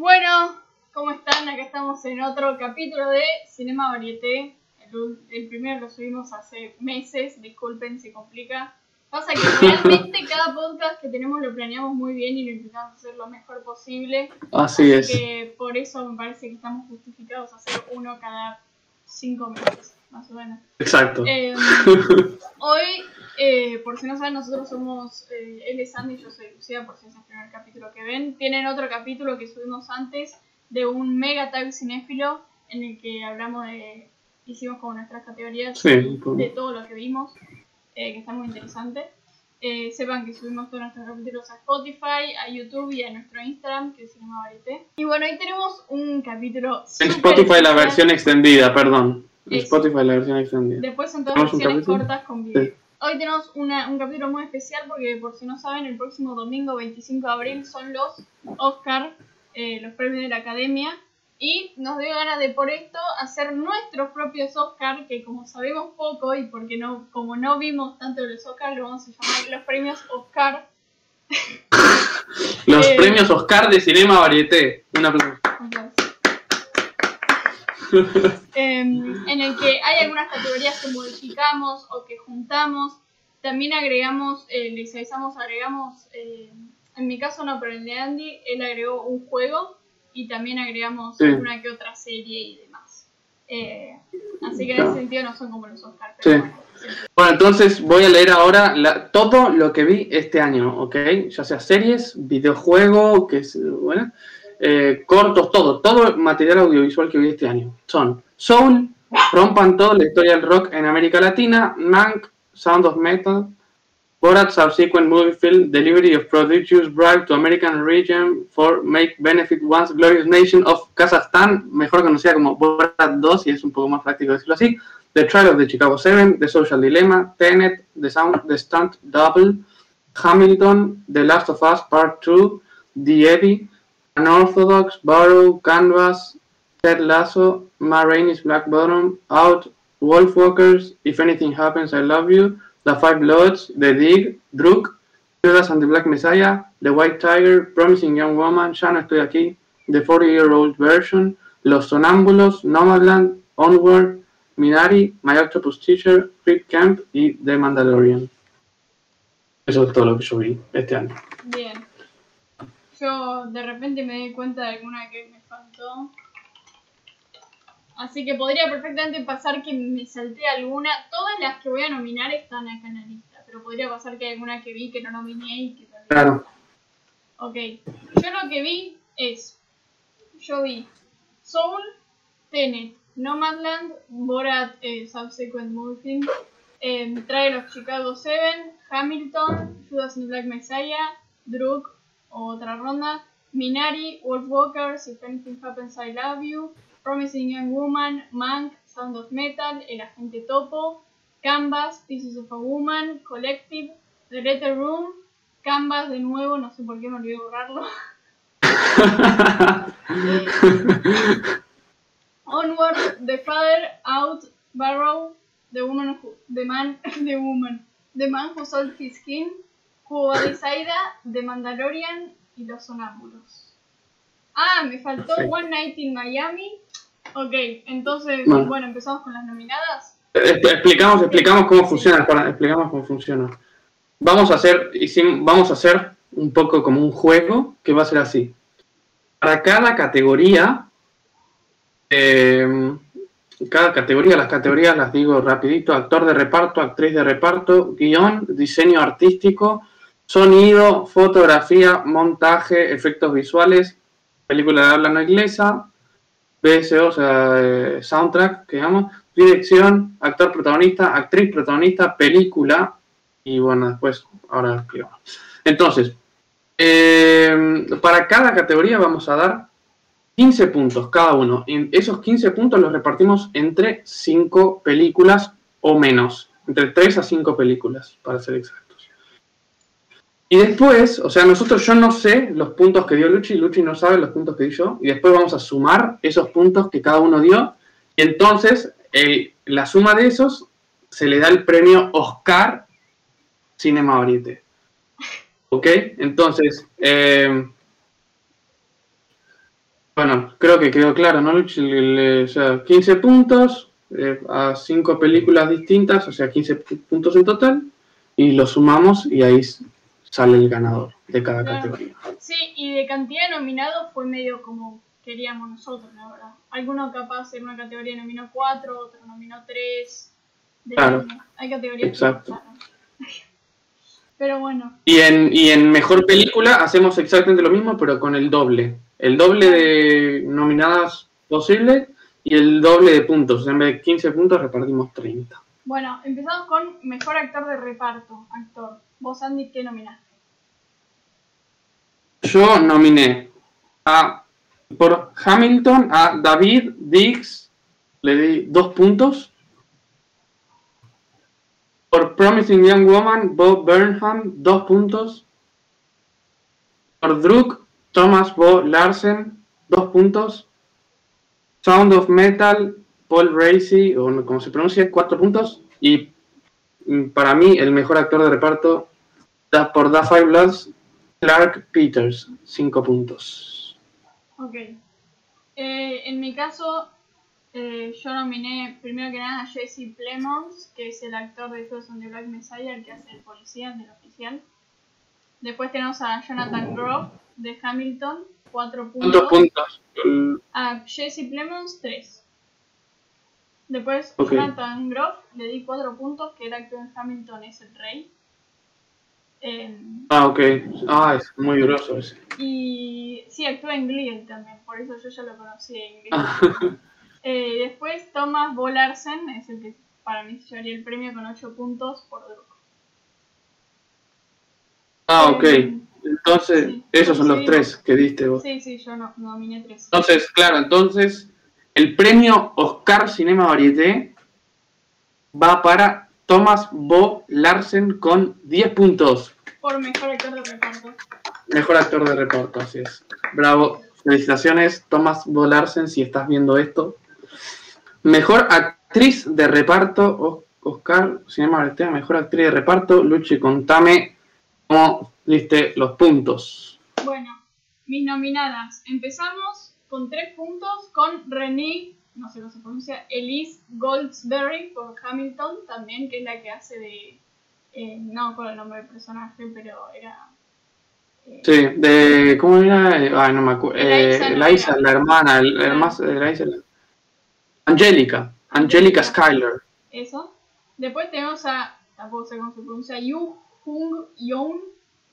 Bueno, ¿cómo están? Acá estamos en otro capítulo de Cinema Varieté. El, el primero lo subimos hace meses, disculpen si complica. Pasa que realmente cada podcast que tenemos lo planeamos muy bien y lo intentamos hacer lo mejor posible. Así es. Que por eso me parece que estamos justificados a hacer uno cada cinco meses, más o menos. Exacto. Eh, hoy, eh, por si no saben, nosotros somos, eh, él es Andy y yo soy Lucía, por si es el primer capítulo que ven. Tienen otro capítulo que subimos antes de un mega tag cinéfilo en el que hablamos de, hicimos como nuestras categorías Sí, de todo lo que vimos, eh, que está muy interesante. Eh, sepan que subimos todos nuestros capítulos a Spotify, a YouTube y a nuestro Instagram, que es Cinema Varieté. Y bueno, hoy tenemos un capítulo... En Spotify la versión extendida, perdón. En. Spotify la versión extendida. Después son todas ¿Tenemos un versiones cortas con video. Sí. Hoy tenemos una- un capítulo muy especial porque, por si no saben, el próximo domingo 25 de abril son los Oscar, eh, los premios de la Academia. Y nos dio ganas de por esto hacer nuestros propios Oscar, que como sabemos poco y porque no, como no vimos tanto los Oscar, lo vamos a llamar los premios Oscar. Los Eh. premios Oscar de Cinema Varieté. Un aplauso. Em, en el que hay algunas categorías que modificamos o que juntamos. También agregamos, eh, les avisamos, agregamos, eh, en mi caso no, pero en el de Andy, él agregó un juego y también agregamos Sí. alguna que otra serie y demás. Eh, así que en Claro. ese sentido no son como los Oscars. Sí. bueno. Bueno, entonces voy a leer ahora la- todo lo que vi este año, ¿ok? Ya sea series, videojuego, que es, bueno, eh, cortos, todo, todo material audiovisual que vi este año. Son Soul, Rompan todo, la historia del rock en América Latina, Mank, Sound of Metal, Borat Subsequent Movie Film, Delivery of Prodigious Bribe to American Region for Make Benefit Once Glorious Nation of Kazakhstan, mejor conocida como Borat 2, y es un poco más práctico decirlo así, The Trial of the Chicago Seven, The Social Dilemma, Tenet, The, Sound, the Stunt Double, Hamilton, The Last of Us Part 2, The Eddie, Unorthodox, Borrow, Canvas, Ted Lasso, Ma Rainey's Black Bottom, Out, Wolfwalkers, If Anything Happens, I Love You, The Five Bloods, The Dig, Druk, Judas and the Black Messiah, The White Tiger, Promising Young Woman, Ya no estoy aquí, The 40-Year-Old Version, Los Sonámbulos, Nomadland, Onward, Minari, My Octopus Teacher, Creep Camp y The Mandalorian. Eso es todo lo que yo vi este año. Bien. Yo de repente me di cuenta de alguna que me faltó. Así que podría perfectamente pasar que me salté alguna. Todas las que voy a nominar están acá en la lista. Pero podría pasar que hay alguna que vi que no nominé y que vez- Claro. Ok. Yo lo que vi es. Yo vi Soul, Tenet, Nomadland, Borat eh, Subsequent Movie Film, eh, of Chicago 7, Hamilton, Judas and the Black Messiah, Druk, otra ronda, Minari, Wolfwalkers, If Anything Happens I Love You, Promising Young Woman, Mank, Sound of Metal, El Agente Topo, Canvas, Pieces of a Woman, Collective, The Letter Room, Canvas de nuevo, no sé por qué me olvidé borrarlo. Onward, The Father, Out, Barrow, The Woman Who, The Man, The Woman, The Man Who Sold His Skin, Who Saida, The Mandalorian y Los Sonámbulos. Ah, me faltó Perfecto. One Night in Miami. Ok, entonces, Bueno. bueno, empezamos con las nominadas. Eh, Explicamos, explicamos cómo funciona, explicamos cómo funciona. Vamos a hacer, vamos a hacer un poco como un juego que va a ser así. Para cada categoría, eh, cada categoría, las categorías las digo rapidito, actor de reparto, actriz de reparto, guion, diseño artístico, sonido, fotografía, montaje, efectos visuales, película de habla no inglesa, BSO, o sea, eh, soundtrack, que digamos, dirección, actor protagonista, actriz protagonista, película, y bueno, después, ahora explico. Entonces, eh, para cada categoría vamos a dar 15 puntos cada uno. Y esos 15 puntos los repartimos entre 5 películas o menos, entre 3 a 5 películas, para ser exactos. Y después, o sea, nosotros yo no sé los puntos que dio Luchi, Luchi no sabe los puntos que di yo, y después vamos a sumar esos puntos que cada uno dio, y entonces la suma de esos se le da el premio Oscar Cinema Variete. ¿Ok? Entonces, eh, Bueno, creo que quedó claro, ¿no, Luchi? Le- le- o sea, 15 puntos eh, a 5 películas distintas, o sea, 15 pu- puntos en total, y lo sumamos y ahí sale el ganador de cada Claro. categoría. Sí, y de cantidad de nominados fue medio como queríamos nosotros, la verdad. Alguno capaz en una categoría nominó 4, otro nominó 3. Claro. Hay categorías Exacto. Pero bueno, Y en, y en mejor película hacemos exactamente lo mismo, pero con el doble. El doble de nominadas posible y el doble de puntos. En vez de 15 puntos repartimos 30. bueno, empezamos con mejor actor de reparto, actor. Vos, Andy, ¿qué nominaste? Yo nominé a por Hamilton a David Dix, le di dos puntos. Por Promising Young Woman, Bob Burnham, dos puntos. Por Druk, Thomas Bo Larsen, dos puntos. Sound of Metal, Paul Racy, o como se pronuncia, cuatro puntos. Y mm, para mí, el mejor actor de reparto da- por The Five Bloods, Clark Peters, 5 puntos. Ok. Eh, en mi caso, eh, yo nominé primero que nada a Jesse Plemons, que es el actor de Judas on the Black Messiah, el que hace el policía, del oficial. Después tenemos a Jonathan Groff, de Hamilton, 4 ¿Cuántos puntos. puntos? A Jesse Plemons, 3. Después, Ok. Jonathan Groff, le di 4 puntos, que el actor en Hamilton es el rey. Em, Ah, ok. Ah, es muy grosso ese. y sí, actúa en Glee él también, por eso yo ya lo conocí en Glee. Ah, Eh, después Thomas Bolarsen es el que para mí se llevaría el premio con 8 puntos por Druk. Ah, ok. Eh, Entonces, sí. esos son los tres que diste vos. Sí, sí, yo no, nominé 3. Entonces, claro, entonces, el premio Oscar Cinema Varieté va para Thomas Bo Larsen con 10 puntos. Por mejor actor de reparto. Mejor actor de reparto, así es. Bravo. Felicitaciones, Thomas Bo Larsen, si estás viendo esto. Mejor actriz de reparto, Oscar Cinema Varieté, mejor actriz de reparto. Luchi, contame cómo diste los puntos. Bueno, mis nominadas. Empezamos con 3 puntos con Renée, no sé cómo se pronuncia, Elise Goldsberry por Hamilton también, que es la que hace de. eh, no con el nombre del personaje, pero era. eh, Sí, de. ¿Cómo era? Eh, Ay, no me acuerdo. Eh, Eliza, era. la hermana, el, el más. Eliza, la- Angélica. Angélica Skyler. Eso. Después tenemos a, tampoco sé cómo se pronuncia, Yu Hung Young,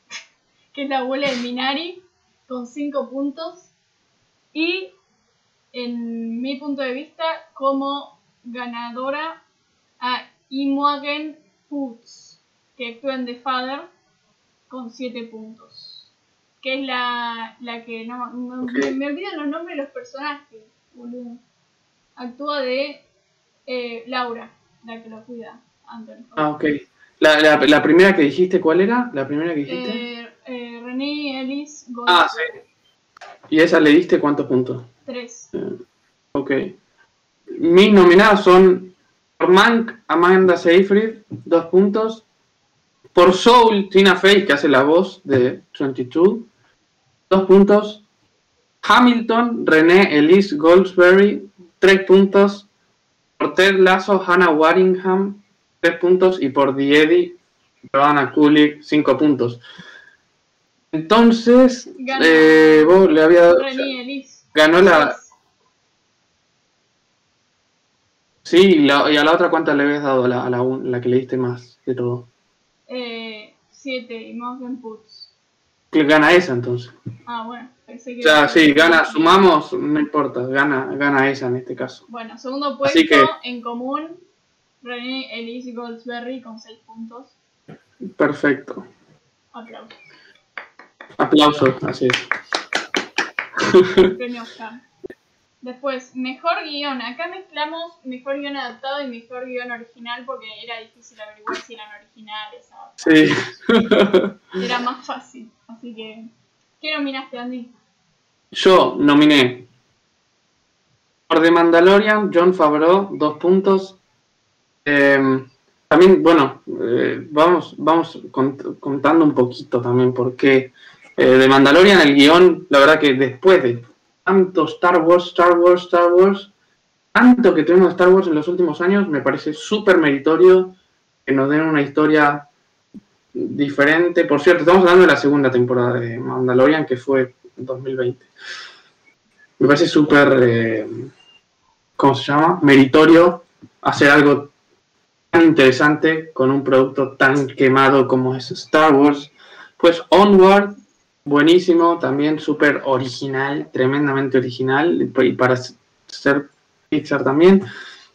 que es la abuela de Minari, con 5 puntos. Y en mi punto de vista, como ganadora a Imogen Poots, que actúa en The Father, con 7 puntos. Que es la, la que no, me, me olvidan los nombres de los personajes, boludo. Actúa de eh, Laura, la que lo cuida, Anthony. Ah, ok. La, la, la primera que dijiste, ¿cuál era? La primera que dijiste. Eh, eh, René Ellis ah, sí. ¿Y esa le diste cuántos puntos? 3. Ok. Mis nominadas son por Mank, Amanda Seyfried, dos puntos. Por Soul, Tina Fey, que hace la voz de 22, dos puntos. Hamilton, René Elise Goldsberry, tres puntos. Por Ted Lasso, Hannah Waringham, tres puntos. Y por Eddie, Joanna Kulik, cinco puntos. Entonces, eh, vos le había dado. René. Ganó la, Sí, la- y a la otra cuánta le habías dado, a la, a la, la que le diste más de todo. 7 y Mountain Puts. Que gana esa entonces. Ah, bueno, pensé que. O sea, sí, gana, sumamos, no importa, gana, gana esa en este caso. Bueno, segundo puesto Así que- en común, René Ellis Goldsberry con 6 puntos. Perfecto. Aplausos. Aplausos, así es. Premio Oscar. Después, mejor guion. Acá mezclamos mejor guion adaptado y mejor guion original porque era difícil averiguar si eran originales. adaptados. Sí. Era más fácil. Así que. ¿Qué nominaste, Andy? Yo nominé por The Mandalorian, John Favreau, dos puntos. Eh, también, bueno, eh, vamos, vamos cont- contando un poquito también porque eh, The Mandalorian, el guion, la verdad que después de tanto Star Wars, Star Wars, Star Wars, tanto que tenemos Star Wars en los últimos años, me parece súper meritorio que nos den una historia diferente. Por cierto, estamos hablando de la segunda temporada de Mandalorian, que fue en 2020. Me parece súper, eh, ¿cómo se llama? Meritorio hacer algo tan interesante con un producto tan quemado como es Star Wars. Pues Onward, buenísimo, también súper original, tremendamente original, y para ser Pixar también.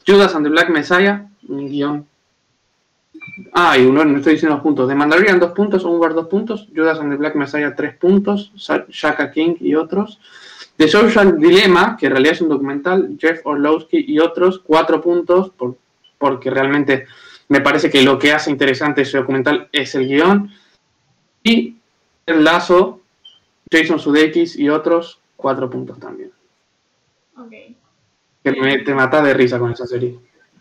Judas and the Black Messiah, guion. Ah, y uno, no estoy diciendo los puntos. De Mandalorian, dos puntos, Onward, dos puntos. Judas and the Black Messiah, tres puntos. Shaka King y otros. The Social Dilemma, que en realidad es un documental, Jeff Orlowski y otros, cuatro puntos, por, porque realmente me parece que lo que hace interesante ese documental es el guion. Y el lazo, Jason Sudeikis y otros, cuatro puntos también. Ok. Que me, te mata de risa con esa serie.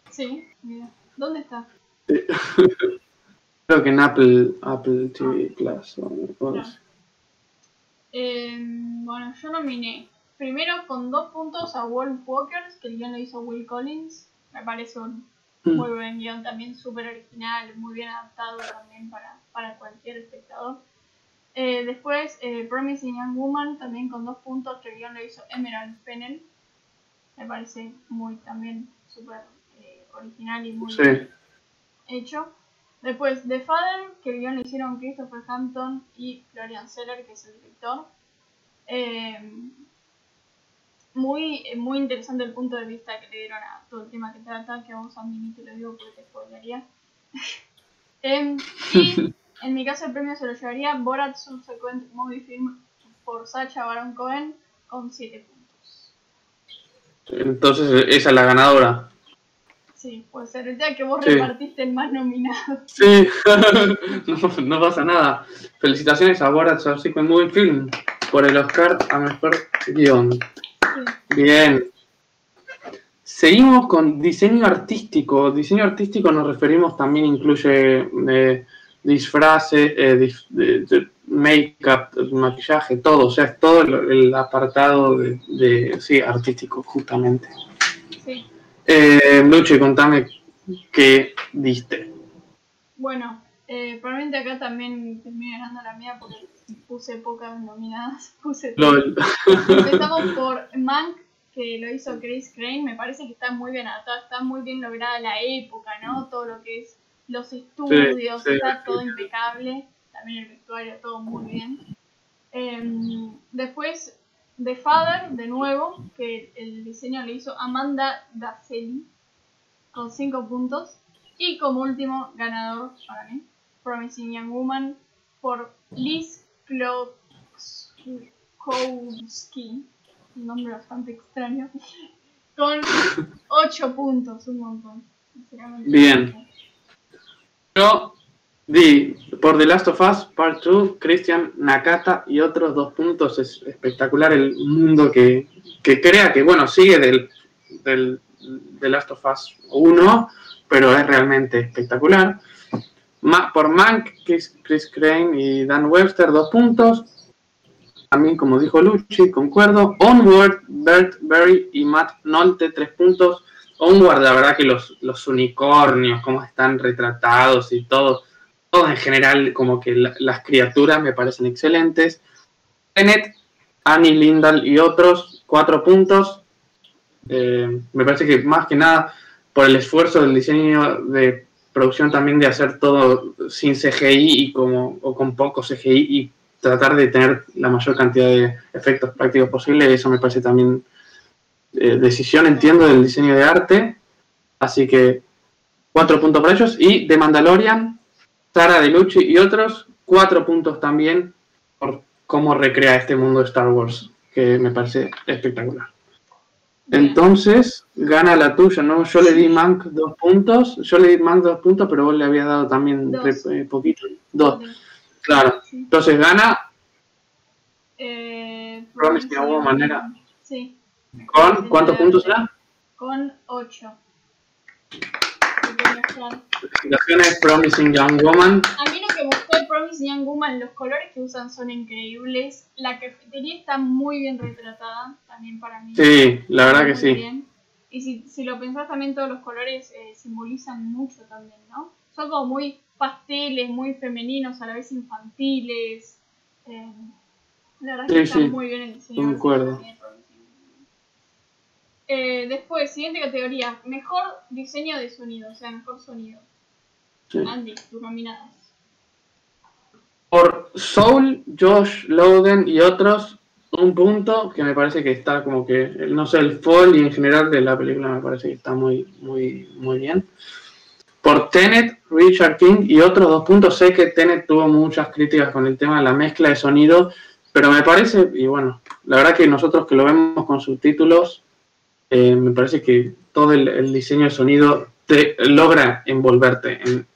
Sí, mira. ¿Dónde está? Creo que en Apple, Apple TV Plus. Eh, bueno, yo nominé primero con dos puntos a Wolf Walkers, que el guion lo hizo Will Collins. Me parece un Mm. muy buen guion, también súper original, muy bien adaptado también para. Eh, después, eh, Promising Young Woman, también con dos puntos, que guion lo hizo Emerald Fennel. Me parece muy también súper eh, original y muy Sí. bien hecho. Después, The Father, que el guion lo hicieron Christopher Hampton y Florian Seller, que es el director. Muy, muy interesante el punto de vista que le dieron a todo el tema que trata, que vamos a mí te lo digo porque te spoilería. Em, y en mi caso el premio se lo llevaría Borat Subsequent Movie Film por Sacha Baron Cohen con 7 puntos. Entonces, esa es la ganadora. Sí, puede ser. El día que vos Sí. repartiste el más nominado. Sí, no, no pasa nada. Felicitaciones a Borat Subsequent Movie Film por el Oscar a Mejor Guión. Sí. Bien. Seguimos con diseño artístico. Diseño artístico nos referimos también incluye eh, disfraces, eh, dis- make-up, maquillaje, todo. O sea, es todo el, el apartado de, de- sí, artístico, justamente. sí. Eh, Luche, contame qué diste. Bueno, eh, probablemente acá también termine ganando la mía porque puse pocas nominadas. Puse LOL. Empezamos por Mank, que lo hizo Chris Crane. Me parece que está muy bien adaptado, está muy bien lograda la época, ¿no? Todo lo que es los estudios, sí. está todo impecable. También el vestuario, todo muy bien. Em, después, The Father, de nuevo, que el diseño lo hizo Amanda Dacelli, con 5 puntos. Y como último ganador para mí, Promising Young Woman, por Liz Klokowski, un nombre bastante extraño, con 8 puntos, un montón. Bien. Yo di por The Last of Us Part 2, Christian Nakata y otros dos puntos. Es espectacular el mundo que, que crea, que bueno, sigue del, del The Last of Us 1, pero es realmente espectacular. Ma- por Mank, Chris, Chris Crane y Dan Webster, dos puntos. También, como dijo Lucci, concuerdo. Onward, Bert Berry y Matt Nolte, tres puntos. Onward, la verdad que los, los unicornios, cómo están retratados y todo, todo en general, como que la- las criaturas me parecen excelentes. Tenet, Annie Lindal y otros, cuatro puntos. Eh, me parece que más que nada por el esfuerzo del diseño de producción también de hacer todo sin CGI y como, o con poco CGI y tratar de tener la mayor cantidad de efectos prácticos posible, eso me parece también eh, decisión, entiendo, del diseño de arte. Así que cuatro puntos para ellos. Y de Mandalorian, Sara de Lucci y otros, cuatro puntos también por cómo recrea este mundo de Star Wars, que me parece espectacular. Entonces, gana la tuya, ¿no? Yo le di Mank dos puntos, yo le di Mank dos puntos, pero vos le habías dado también Dos. re- eh, poquito. Dos, claro. sí. Entonces gana Eh, Promising Young Woman era. Sí, con, ¿cuántos puntos era? con 8. Felicitaciones, Promising Young Woman. A mí lo que me gustó de Promising Young Woman, los colores que usan son increíbles. La cafetería está muy bien retratada, también para mí. Sí, la verdad que sí. Y si, si lo pensás también todos los colores eh, simbolizan mucho también, ¿no? Son como muy pasteles, muy femeninos, a la vez infantiles. Eh, la verdad que está muy bien el diseño. Me acuerdo. Eh, después, siguiente categoría, mejor diseño de sonido, o sea, mejor sonido. Andy, tus nominadas. Por Soul, Josh Loden y otros, un punto que me parece que está como que, no sé, el fall y en general de la película me parece que está muy, muy, muy bien. Por Tenet, Richard King y otros dos puntos, sé que Tenet tuvo muchas críticas con el tema de la mezcla de sonido, pero me parece, y bueno, la verdad que nosotros que lo vemos con subtítulos, eh, me parece que todo el, diseño de sonido te logra envolverte en,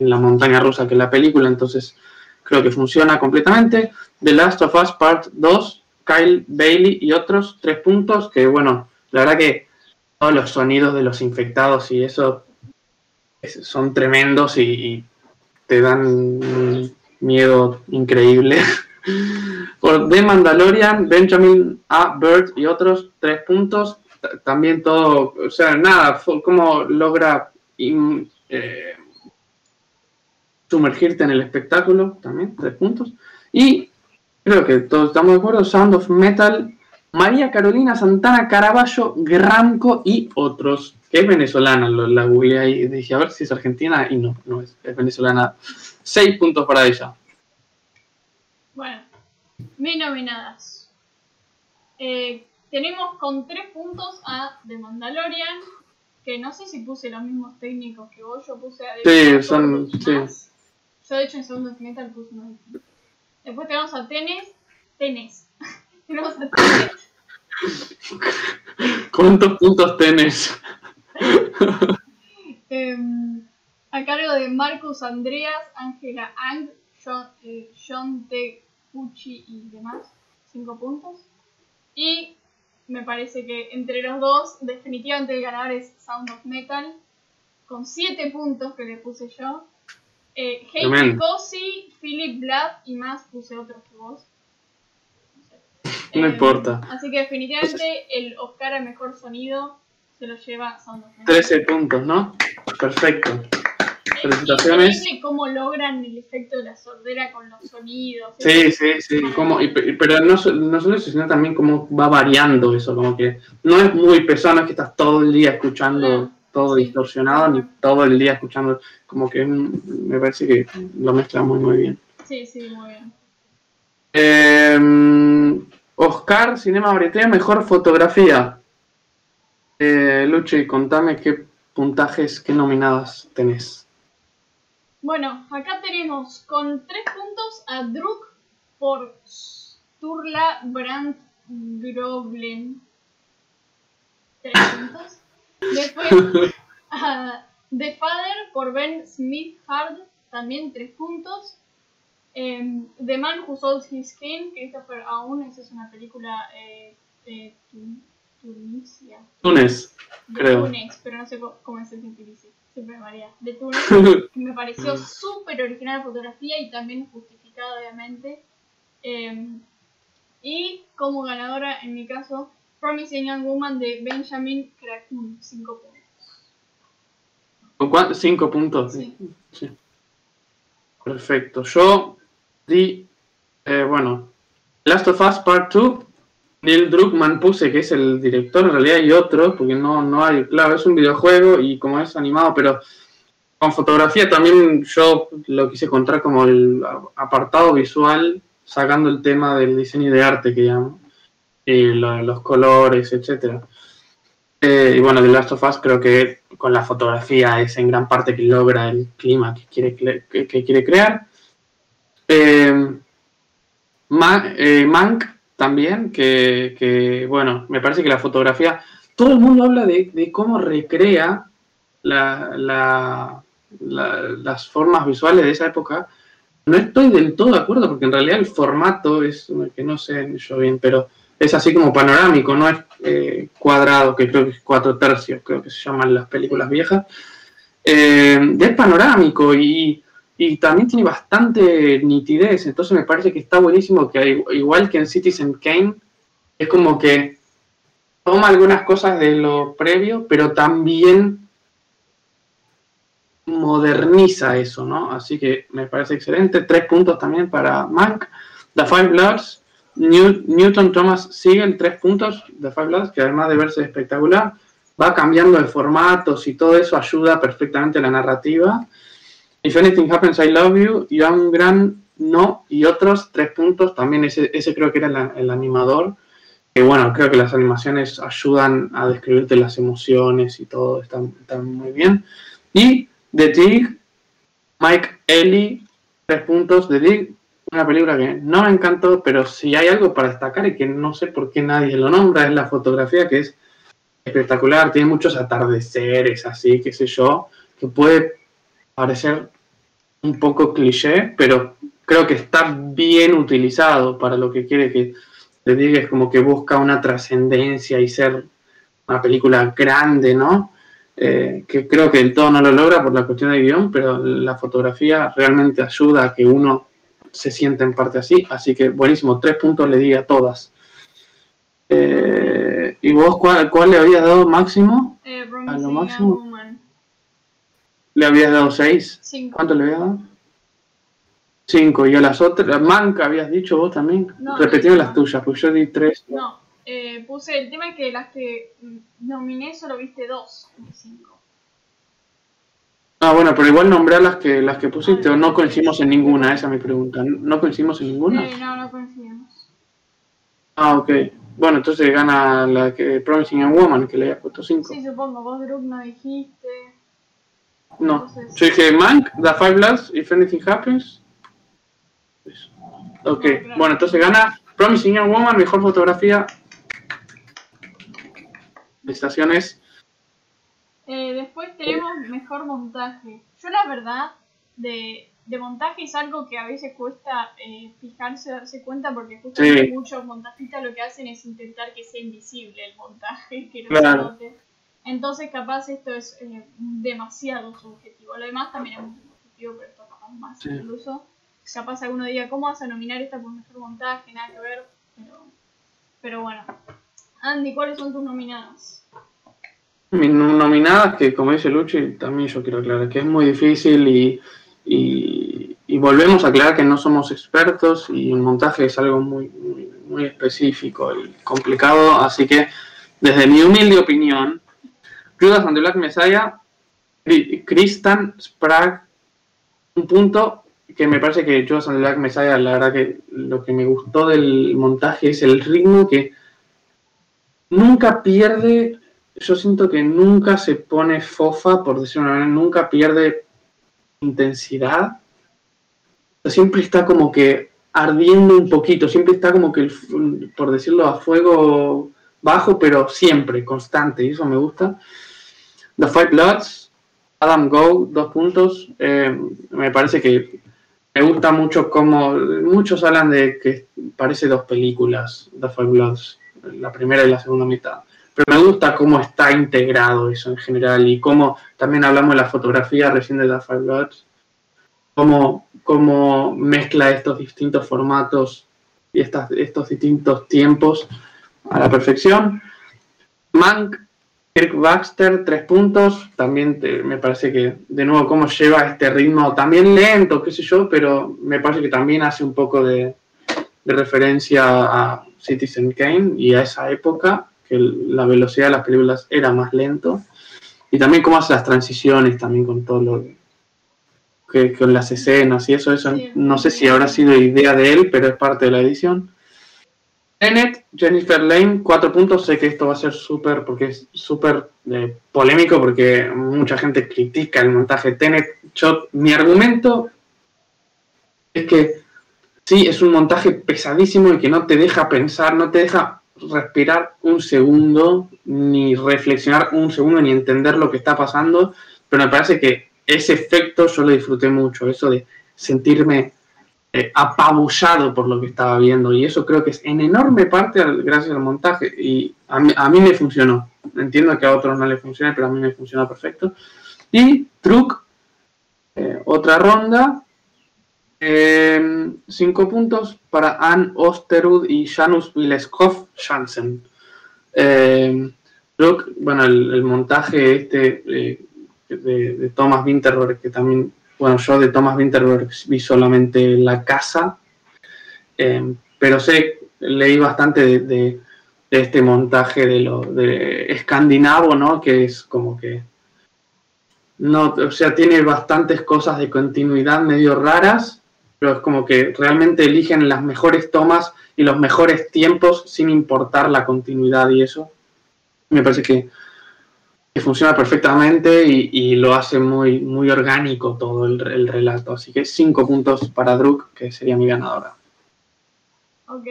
la montaña rusa que es la película, entonces creo que funciona completamente. The Last of Us Part 2, Kyle Bailey y otros tres puntos que, bueno, la verdad que todos los sonidos de los infectados y eso son tremendos y, te dan miedo increíble. Por The Mandalorian, Benjamin A. Bird y otros tres puntos también todo, o sea, nada, cómo logra eh, sumergirte en el espectáculo, también, tres puntos. Y creo que todos estamos de acuerdo, Sound of Metal, María Carolina Santana Caraballo, Granco y otros, que es venezolana, la googleé y dije, a ver si es argentina, y no, no es, es venezolana. Seis puntos para ella. Bueno, mis nominadas. Eh, tenemos con tres puntos a The Mandalorian, que no sé si puse los mismos técnicos que vos, yo puse a Sí, son. Sí. Yo de hecho en segundo final puse uno Después tenemos a Tenes. Tenes. tenemos a Tenes. ¿Cuántos puntos tenés? Em, a cargo de Marcus Andreas, Ángela Ang, John, eh, John T. Pucci y demás. Cinco puntos. Y me parece que entre los dos, definitivamente el ganador es Sound of Metal, con 7 puntos que le puse yo. Eh, Heidi Philip Blatt y más puse otros que vos. No, importa. Así que definitivamente el Oscar a mejor sonido se lo lleva Sound of Metal. 13 puntos, ¿no? Perfecto. Felicitaciones. Es cómo logran el efecto de la sordera con los sonidos. Sí, sí, sí. Como, pero no, no solo eso, sino también cómo va variando eso. Como que no es muy pesado, no es que estás todo el día escuchando todo distorsionado, ni todo el día escuchando. Como que me parece que lo mezcla muy, muy bien. Sí, sí, muy bien. Eh, Oscar, Cinema Bretea, mejor fotografía. Eh, Luchi, contame qué puntajes, qué nominadas tenés. Bueno, acá tenemos con tres puntos a Druk por Sturla Brandt Groblen. Tres puntos. Después a The Father por Ben Smith Hard, también tres puntos. Em, The Man Who Sold His Skin, Christopher Aoun, esa es una película eh, de Tunisia. Túnez, creo. Túnez, pero no sé cómo, es el gentilicio siempre María, de Túnez, que me pareció súper original la fotografía y también justificada, obviamente. Em, y como ganadora, en mi caso, Promising Young Woman de Benjamin Krakun, 5 puntos. 5 puntos? Sí. sí. Perfecto. Yo di, eh, bueno, Last of Us Part 2 Neil Druckmann puse que es el director, en realidad hay otro, porque no, no hay, claro, es un videojuego y como es animado, pero con fotografía también yo lo quise encontrar como el apartado visual, sacando el tema del diseño de arte que llamo, y los colores, etcétera. Eh, y bueno, The Last of Us creo que con la fotografía es en gran parte que logra el clima que quiere, que, quiere crear. Eh, eh, Mank también, que, bueno, me parece que la fotografía, todo el mundo habla de, cómo recrea las formas visuales de esa época. No estoy del todo de acuerdo porque en realidad el formato es, que no sé yo bien, pero es así como panorámico, no es eh, cuadrado, que creo que es cuatro tercios, creo que se llaman las películas viejas. Eh, es panorámico y, y, también tiene bastante nitidez, entonces me parece que está buenísimo que igual que en Citizen Kane, es como que toma algunas cosas de lo previo, pero también moderniza eso, ¿no? Así que me parece excelente. Tres puntos también para Mank. The Five Bloods, Newton Thomas Siegel, tres puntos. The Five Bloods, que además de verse espectacular, va cambiando de formatos y todo eso ayuda perfectamente a la narrativa. If Anything Happens, I Love You, Young Gran, No, y otros tres puntos. También ese, ese creo que era el, animador. Que bueno, creo que las animaciones ayudan a describirte las emociones y todo, están, están muy bien. Y The Dig, Mike Ellie, tres puntos. The Dig, una película que no me encantó, pero si hay algo para destacar y que no sé por qué nadie lo nombra, es la fotografía que es espectacular, tiene muchos atardeceres, así, qué sé yo, que puede parecer un poco cliché, pero creo que está bien utilizado para lo que quiere que te diga, es como que busca una trascendencia y ser una película grande, ¿no? Eh, que creo que el todo no lo logra por la cuestión de guion, pero la fotografía realmente ayuda a que uno se sienta en parte así, así que buenísimo, tres puntos le di a todas. Eh, ¿Y vos cuál, cuál, le habías dado máximo? Eh, a lo máximo. ¿Le habías dado seis? ¿Cuánto le habías dado? Cinco. ¿Y a las otras? ¿Manca habías dicho vos también? No, las tuyas, pues yo di tres. No, eh, puse el tema que las que nominé solo viste dos, cinco. Ah, bueno, pero igual nombré a las que, las que pusiste o no coincidimos en ninguna, esa es mi pregunta. ¿No coincidimos en ninguna? Eh, no, no coincidimos. Ah, ok. Bueno, entonces gana la que Promising Young Woman, que le había puesto 5. Sí, supongo. Vos, Druk, no dijiste. No. Yo dije Mank, The Five Bloods, If Anything Happens. Ok. Bueno, entonces gana Promising Young Woman, mejor fotografía. Estaciones. Eh, después tenemos mejor montaje. Yo la verdad, de de montaje es algo que a veces cuesta eh, fijarse, darse cuenta, porque justamente muchos montajistas lo que hacen es intentar que sea invisible el montaje, que no se note. Entonces, capaz esto es eh, demasiado subjetivo. Lo demás también es muy subjetivo, pero esto capaz más incluso. Capaz alguno diga, ¿cómo vas a nominar esta por mejor montaje? Nada que ver, pero, pero bueno. Andy, ¿cuáles son tus nominadas? Mis nominadas, que como dice Luchi, también yo quiero aclarar que es muy difícil y y, volvemos a aclarar que no somos expertos y el montaje es algo muy, muy, específico y complicado, así que desde mi humilde opinión, Judas and the Black Messiah, Christian Sprague, un punto que me parece que Judas and the Black Messiah, la verdad que lo que me gustó del montaje es el ritmo que nunca pierde, yo siento que nunca se pone fofa, por decirlo una manera, nunca pierde intensidad, siempre está como que ardiendo un poquito, siempre está como que, por decirlo, a fuego bajo, pero siempre, constante, y eso me gusta. The Five Bloods, Adam Go, dos puntos, eh, me parece que me gusta mucho como, muchos hablan de que parece dos películas, The Five Bloods, la primera y la segunda mitad pero me gusta cómo está integrado eso en general y cómo también hablamos de la fotografía recién de The Five Bloods, cómo, cómo mezcla estos distintos formatos y estas, estos distintos tiempos a la perfección. Mank, Kirk Baxter, tres puntos, también me parece que de nuevo cómo lleva este ritmo también lento, qué sé yo, pero me parece que también hace un poco de, de referencia a Citizen Kane y a esa época que la velocidad de las películas era más lento. Y también cómo hace las transiciones, también con todo lo que con las escenas y eso, eso no sé si habrá sido idea de él, pero es parte de la edición. Tenet, Jennifer Lane, cuatro puntos. Sé que esto va a ser súper, porque es súper eh, polémico, porque mucha gente critica el montaje Tenet. Yo, mi argumento es que sí, es un montaje pesadísimo y que no te deja pensar, no te deja respirar un segundo, ni reflexionar un segundo, ni entender lo que está pasando, pero me parece que ese efecto yo lo disfruté mucho, eso de sentirme eh, apabullado por lo que estaba viendo, y eso creo que es en enorme parte gracias al montaje, y a mí, me funcionó. Entiendo que a otros no le funcione, pero a mí me funcionó perfecto. Y Truk, eh, otra ronda, eh, cinco puntos para Ann Osterud y Janus Vileskov Jansen. Eh, bueno, el, montaje este eh, de, Thomas Winterberg, que también, bueno, yo de Thomas Winterberg vi solamente La Casa, pero sé, leí bastante de, este montaje de lo de escandinavo, ¿no? Que es como que no, o sea, tiene bastantes cosas de continuidad medio raras, pero es como que realmente eligen las mejores tomas y los mejores tiempos sin importar la continuidad y eso. Me parece que, funciona perfectamente y, lo hace muy, muy orgánico todo el, el, relato. Así que cinco puntos para Druk, que sería mi ganadora. Ok.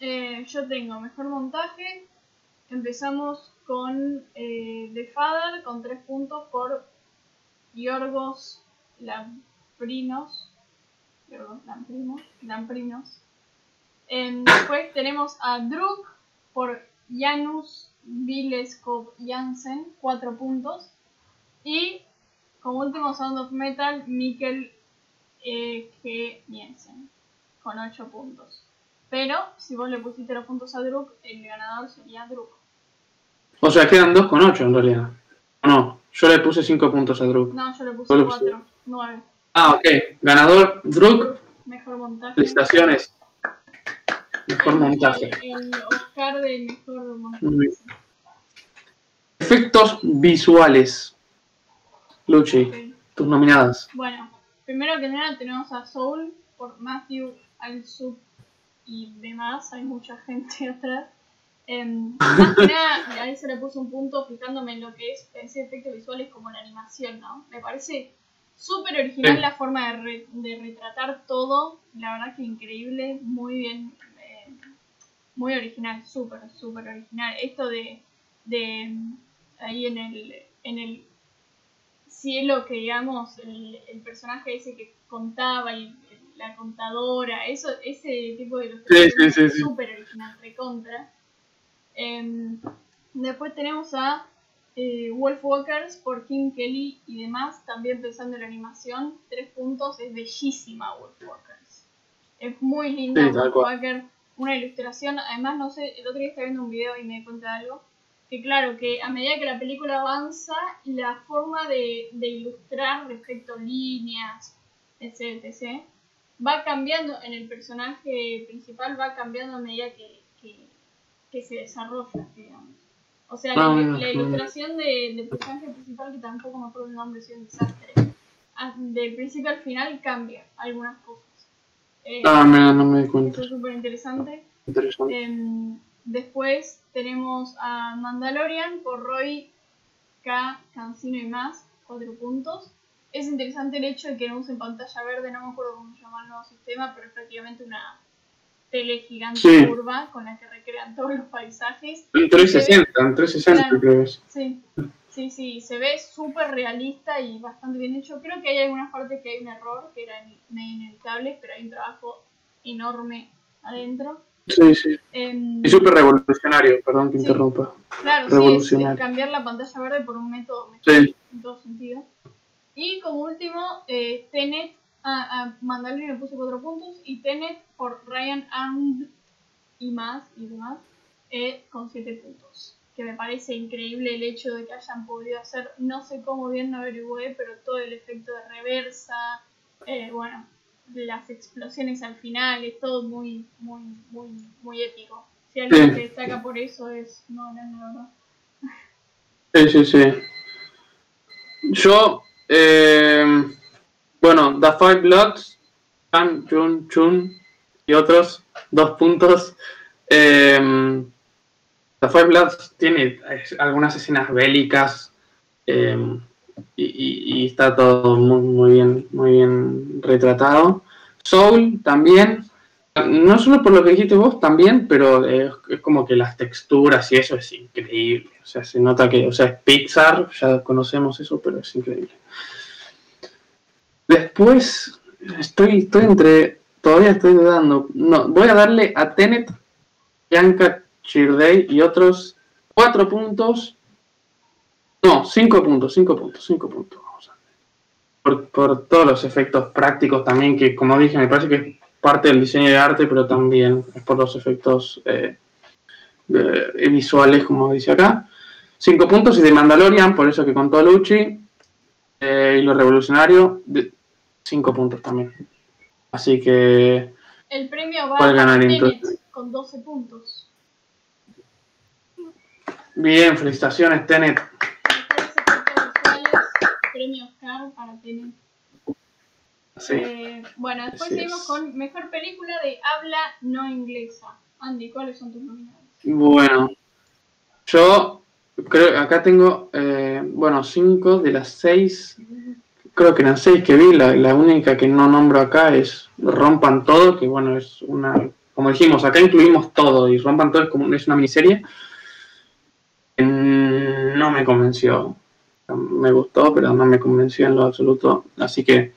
Eh, yo tengo mejor montaje. Empezamos con eh, The Father con tres puntos por Yorgos Lamprinos. Yorgos Lamprinos. Lamprinos. Em, después tenemos a Druk por Janus Vileskov Jansen, cuatro puntos. Y como último Sound of Metal, Mikkel e. G. Jensen, con ocho puntos. Pero si vos le pusiste los puntos a Druk, el ganador sería Druk. O sea, quedan 2 con 8 en realidad. No, yo le puse 5 puntos a Druk. No, yo le puse 4, 9. Ah, ok. Ganador, Druk. Mejor montaje. Felicitaciones. Mejor montaje. El Oscar de mejor montaje. Efectos visuales. Luchi, tus nominadas. Bueno, primero que nada tenemos a Soul por Matthew Alsup y demás. Hay mucha gente atrás. Eh, más que nada, ahí se le puso un punto fijándome en lo que es ese efecto visual es como la animación, ¿no? Me parece súper original la forma de, de, retratar todo, la verdad que increíble, muy bien, muy original, súper, súper original. Esto de, de ahí en el, en el cielo que digamos, el, el personaje ese que contaba y la contadora, eso, ese tipo de ilustración es súper original, recontra. Em, después tenemos a eh, Wolfwalkers por Kim Kelly y demás, también pensando en la animación, tres puntos, es bellísima Wolfwalkers. Es muy linda Wolfwalker, una ilustración, además no sé, el otro día estaba viendo un video y me di cuenta de algo, que claro, que a medida que la película avanza, la forma de, ilustrar respecto a líneas, etc, etc, va cambiando en el personaje principal, va cambiando a medida que que se desarrolla, digamos. O sea, la, ah, ilustración de, del personaje principal, que tampoco me acuerdo el nombre, es un desastre, ah, del principio al final cambia algunas cosas. Eh, ah, mira, no me di cuenta. Es súper interesante. Interesante. Em, después tenemos a Mandalorian por Roy K. Cancino y más, cuatro puntos. Es interesante el hecho de que no usen pantalla verde, no me acuerdo cómo se llama el nuevo sistema, pero es prácticamente una tele gigante curva con la que recrean todos los paisajes. En 360, en 360 creo Sí, sí, sí, se ve súper realista y bastante bien hecho. Creo que hay algunas partes que hay un error, que era medio inevitable, pero hay un trabajo enorme adentro. Sí, sí. Eh, y súper revolucionario, perdón que interrumpa. Claro, revolucionario. sí, cambiar la pantalla verde por un método mejor, en todo sentido. Y como último, eh, Tenet a, Mandalorian le puse 4 puntos y Tenet por Ryan Arnold y más y demás eh, con 7 puntos. Que me parece increíble el hecho de que hayan podido hacer, no sé cómo bien no averigué, pero todo el efecto de reversa, eh, bueno, las explosiones al final, es todo muy, muy, muy, muy épico. Si alguien que destaca por eso es no, no, no, Sí, sí, sí. Yo, eh, bueno, The Five Bloods, Chan, Chun, Chun y otros dos puntos. Eh, The Five Bloods tiene algunas escenas bélicas em, y, está todo muy, muy, bien, muy bien retratado. Soul también, no solo por lo que dijiste vos también, pero es como que las texturas y eso es increíble. O sea, se nota que, o sea, es Pixar, ya conocemos eso, pero es increíble. Después, estoy, estoy entre. Todavía estoy dudando. No, voy a darle a Tenet, Bianca Chirday y otros cuatro puntos. No, cinco puntos, cinco puntos, cinco puntos. Por, por, todos los efectos prácticos también, que como dije, me parece que es parte del diseño de arte, pero también es por los efectos eh, visuales, como dice acá. Cinco puntos y de Mandalorian, por eso que contó Lucci, eh, y lo revolucionario, de, cinco puntos también. Así que... El premio va a ganar con 12 puntos. Bien, felicitaciones, Tenet. Premio Oscar para Tenet. Eh, bueno, después seguimos con Mejor Película de Habla No Inglesa. Andy, ¿cuáles son tus nominados? Bueno, yo creo acá tengo, eh, bueno, cinco de las seis, creo que eran seis que vi, la, la, única que no nombro acá es Rompan Todo, que bueno, es una, como dijimos, acá incluimos todo y Rompan Todo es, como, es una miniserie no me convenció. Me gustó, pero no me convenció en lo absoluto. Así que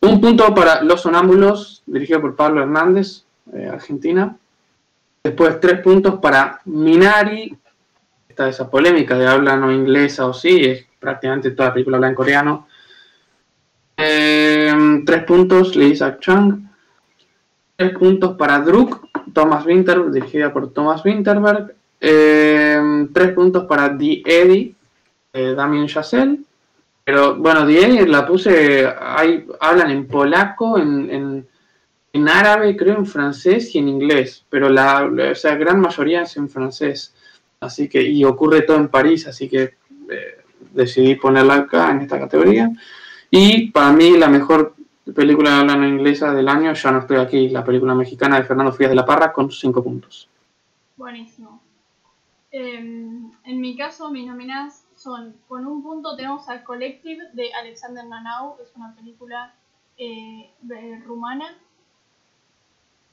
un punto para Los Sonámbulos, dirigido por Pablo Hernández, eh, Argentina. Después tres puntos para Minari. Está esa polémica de habla no inglesa o sí, es prácticamente toda la película habla en coreano. Eh, tres puntos, Lee Isaac Chung. Tres puntos para Druk, Thomas Winterberg, dirigida por Thomas Winterberg. Eh, tres puntos para The Eddie, eh, Damien Chazelle. Pero bueno, The Eddie la puse, hay, hablan en polaco, en, en, árabe, creo en francés y en inglés, pero la, gran mayoría es en francés. Así que, y ocurre todo en París, así que eh, decidí ponerla acá en esta categoría. Y para mí la mejor película de habla inglesa del año, ya no estoy aquí, la película mexicana de Fernando Frías de la Parra con cinco puntos. Buenísimo. Em, en mi caso, mis nominadas son, con un punto tenemos a Collective de Alexander Nanau, es una película eh, rumana.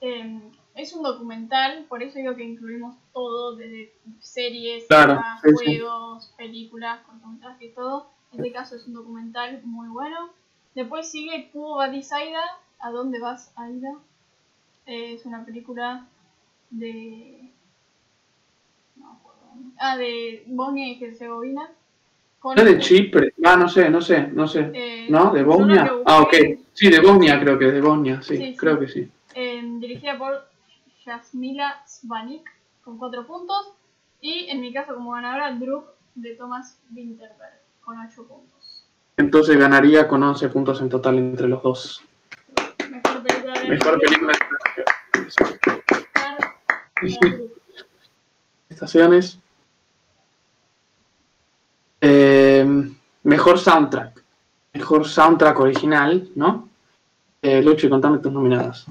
Em, es un documental, por eso digo que incluimos todo, desde series, juegos, películas, cortometrajes y todo. En este caso es un documental muy bueno. Después sigue Kubo Badisaida, ¿A dónde vas, Aida? Eh, es una película de Ah, de Bosnia y Herzegovina. ¿Es de Chipre? Ah, no sé, no sé, no sé. Eh, ¿No? ¿De Bosnia? Ah, ok. Sí, de Bosnia creo que de Bosnia, sí, creo que sí. Eh, dirigida por Jasmila Svanik, con cuatro puntos. Y en mi caso, como ganadora, Druk de Thomas Winterberg, con ocho puntos. Entonces ganaría con 11 puntos en total entre los dos. Mejor película de Mejor película de Estaciones. Eh, mejor soundtrack. Mejor soundtrack original, ¿no? Eh, Luchi, contame tus nominadas.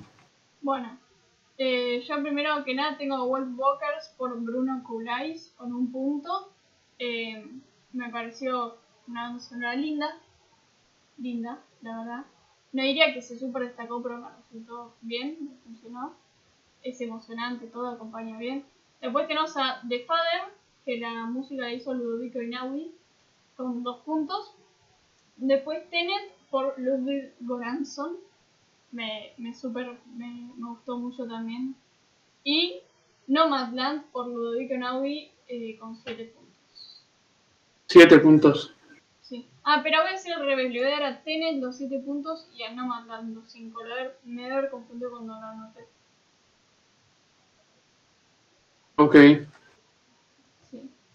Bueno, eh, yo primero que nada tengo Wolf Walkers por Bruno Kulais con un punto. Eh, me pareció una sonora linda. Linda, la verdad. No diría que se super destacó, pero me resultó bien, me funcionó. Es emocionante, todo acompaña bien. Después tenemos a The Father, que la música hizo Ludovico Inaudi, con dos puntos. Después Tenet por Ludwig Goranson, me, me, super, me, gustó mucho también. Y Nomadland por Ludovico Inaudi eh, con 7 puntos. 7 puntos. Sí. Ah, pero voy a hacer el revés. Le voy a dar a Tenet los 7 puntos y a Nomadland los 5. Me voy a haber confundido cuando lo anoté. Ok.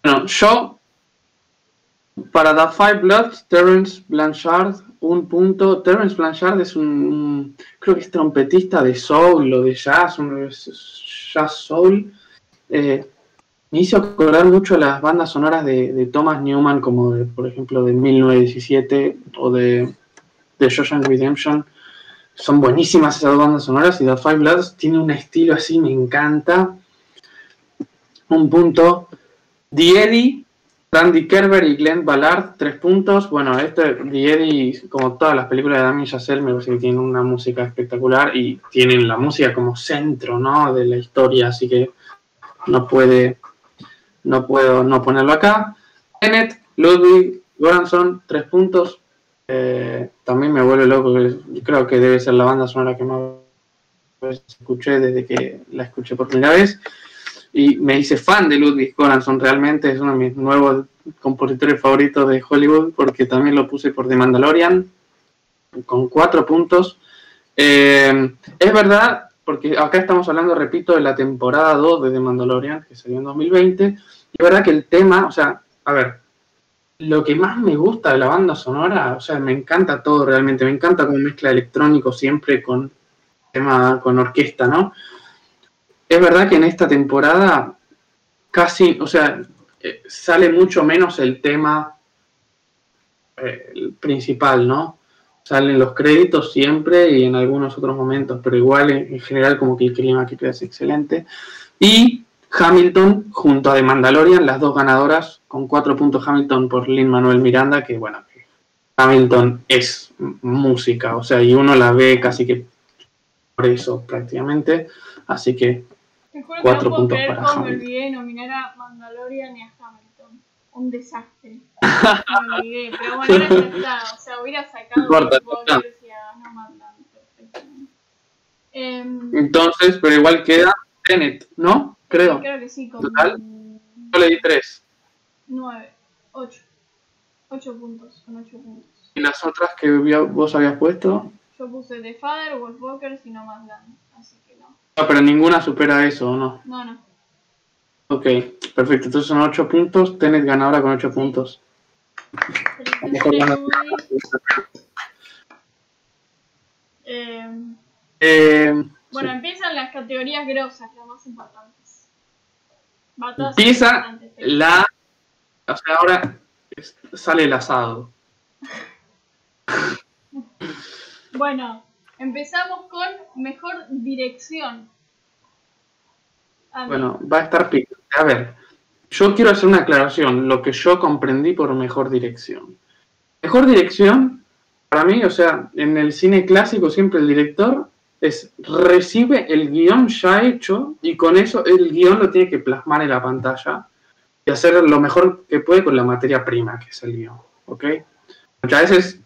Bueno, yo, para The Five Bloods, Terence Blanchard, un punto. Terence Blanchard es un, creo que es trompetista de soul o de jazz, un jazz soul. Eh, me hizo acordar mucho las bandas sonoras de, Thomas Newman, como por ejemplo de 1917 o de, de Shawshank Redemption. Son buenísimas esas bandas sonoras y The Five Bloods tiene un estilo así, me encanta un punto. Diedi, Randy Kerber y Glenn Ballard, tres puntos. Bueno, este Diedi, como todas las películas de Damien Chazelle, me parece que tiene una música espectacular y tienen la música como centro, ¿no? De la historia, así que no puede, no puedo no ponerlo acá. Bennett, Ludwig, Goranson, tres puntos. Eh, también me vuelve loco, creo que debe ser la banda sonora que más escuché desde que la escuché por primera vez. Y me hice fan de Ludwig Göransson, realmente es uno de mis nuevos compositores favoritos de Hollywood, porque también lo puse por The Mandalorian, con cuatro puntos. Eh, es verdad, porque acá estamos hablando, repito, de la temporada 2 de The Mandalorian, que salió en 2020, y es verdad que el tema, o sea, a ver, lo que más me gusta de la banda sonora, o sea, me encanta todo realmente, me encanta como mezcla electrónico siempre con tema, con orquesta, ¿no? Es verdad que en esta temporada casi, o sea, eh, sale mucho menos el tema eh, principal, ¿no? Salen los créditos siempre y en algunos otros momentos, pero igual en, general como que el clima que es excelente. Y Hamilton junto a The Mandalorian, las dos ganadoras, con cuatro puntos Hamilton por Lin Manuel Miranda, que bueno, Hamilton es música, o sea, y uno la ve casi que por eso prácticamente, así que cuatro no puntos para cómo me olvidé de nominar a Mandalorian y a Hamilton. Un desastre. me olvidé, pero bueno, ya está, o sea, hubiera sacado No importa, a Bogers y a Nomadland perfectamente. Em, Entonces, pero igual queda Tenet, ¿no? Creo. Creo que sí, con Total. Yo le di tres. 9, 8. 8 puntos, con 8 puntos. ¿Y las otras que vos habías puesto? Yo puse The Father, Wolf Walkers y así que no. No, pero ninguna supera eso, ¿o no? No, no. Ok, perfecto. Entonces son 8 puntos. Tenet ganadora con 8 puntos. Mejor Eh, Eh, bueno, sí. empiezan las categorías grosas, las más importantes. Empieza importantes, la. O sea, ahora sale el asado. Bueno, empezamos con mejor dirección. A. Bueno, va a estar picante. A ver, yo quiero hacer una aclaración. Lo que yo comprendí por mejor dirección. Mejor dirección, para mí, o sea, en el cine clásico siempre el director es recibe el guion ya hecho y con eso el guion lo tiene que plasmar en la pantalla y hacer lo mejor que puede con la materia prima que es el guion, ¿ok? Muchas veces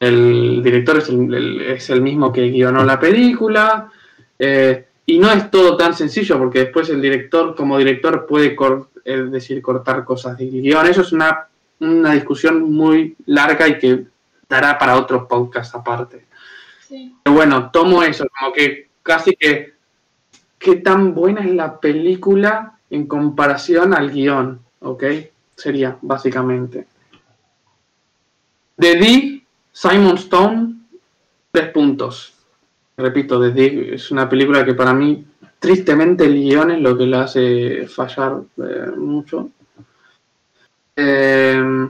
el director es el, el- es el mismo que guionó la película eh, y no es todo tan sencillo porque después el director como director puede cor- es decir cortar cosas del guion. Eso es una, una discusión muy larga y que dará para otros podcasts aparte. Sí. Pero bueno, tomo eso, como que casi que qué tan buena es la película en comparación al guion, ¿ok? Sería, básicamente. The Dig, Simon Stone, tres puntos. Repito, Dig es una película que para mí, tristemente, el guion es lo que la hace fallar eh, mucho. Eh,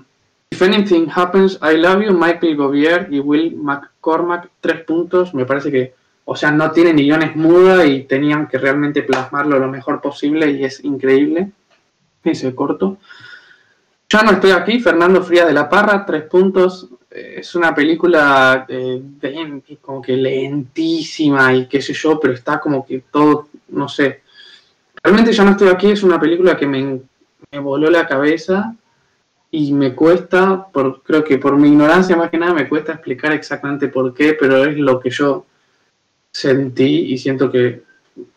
If Anything Happens, I Love You, Michael Govier y Will McCormack, tres puntos. Me parece que, o sea, no tienen guiones muda y tenían que realmente plasmarlo lo mejor posible y es increíble. Ese corto. Ya no estoy aquí, Fernando Frías de la Parra, tres puntos. Es una película eh, como que lentísima y qué sé yo, pero está como que todo, no sé. Realmente ya no estoy aquí, es una película que me, me voló la cabeza y me cuesta, por, creo que por mi ignorancia más que nada, me cuesta explicar exactamente por qué, pero es lo que yo sentí y siento que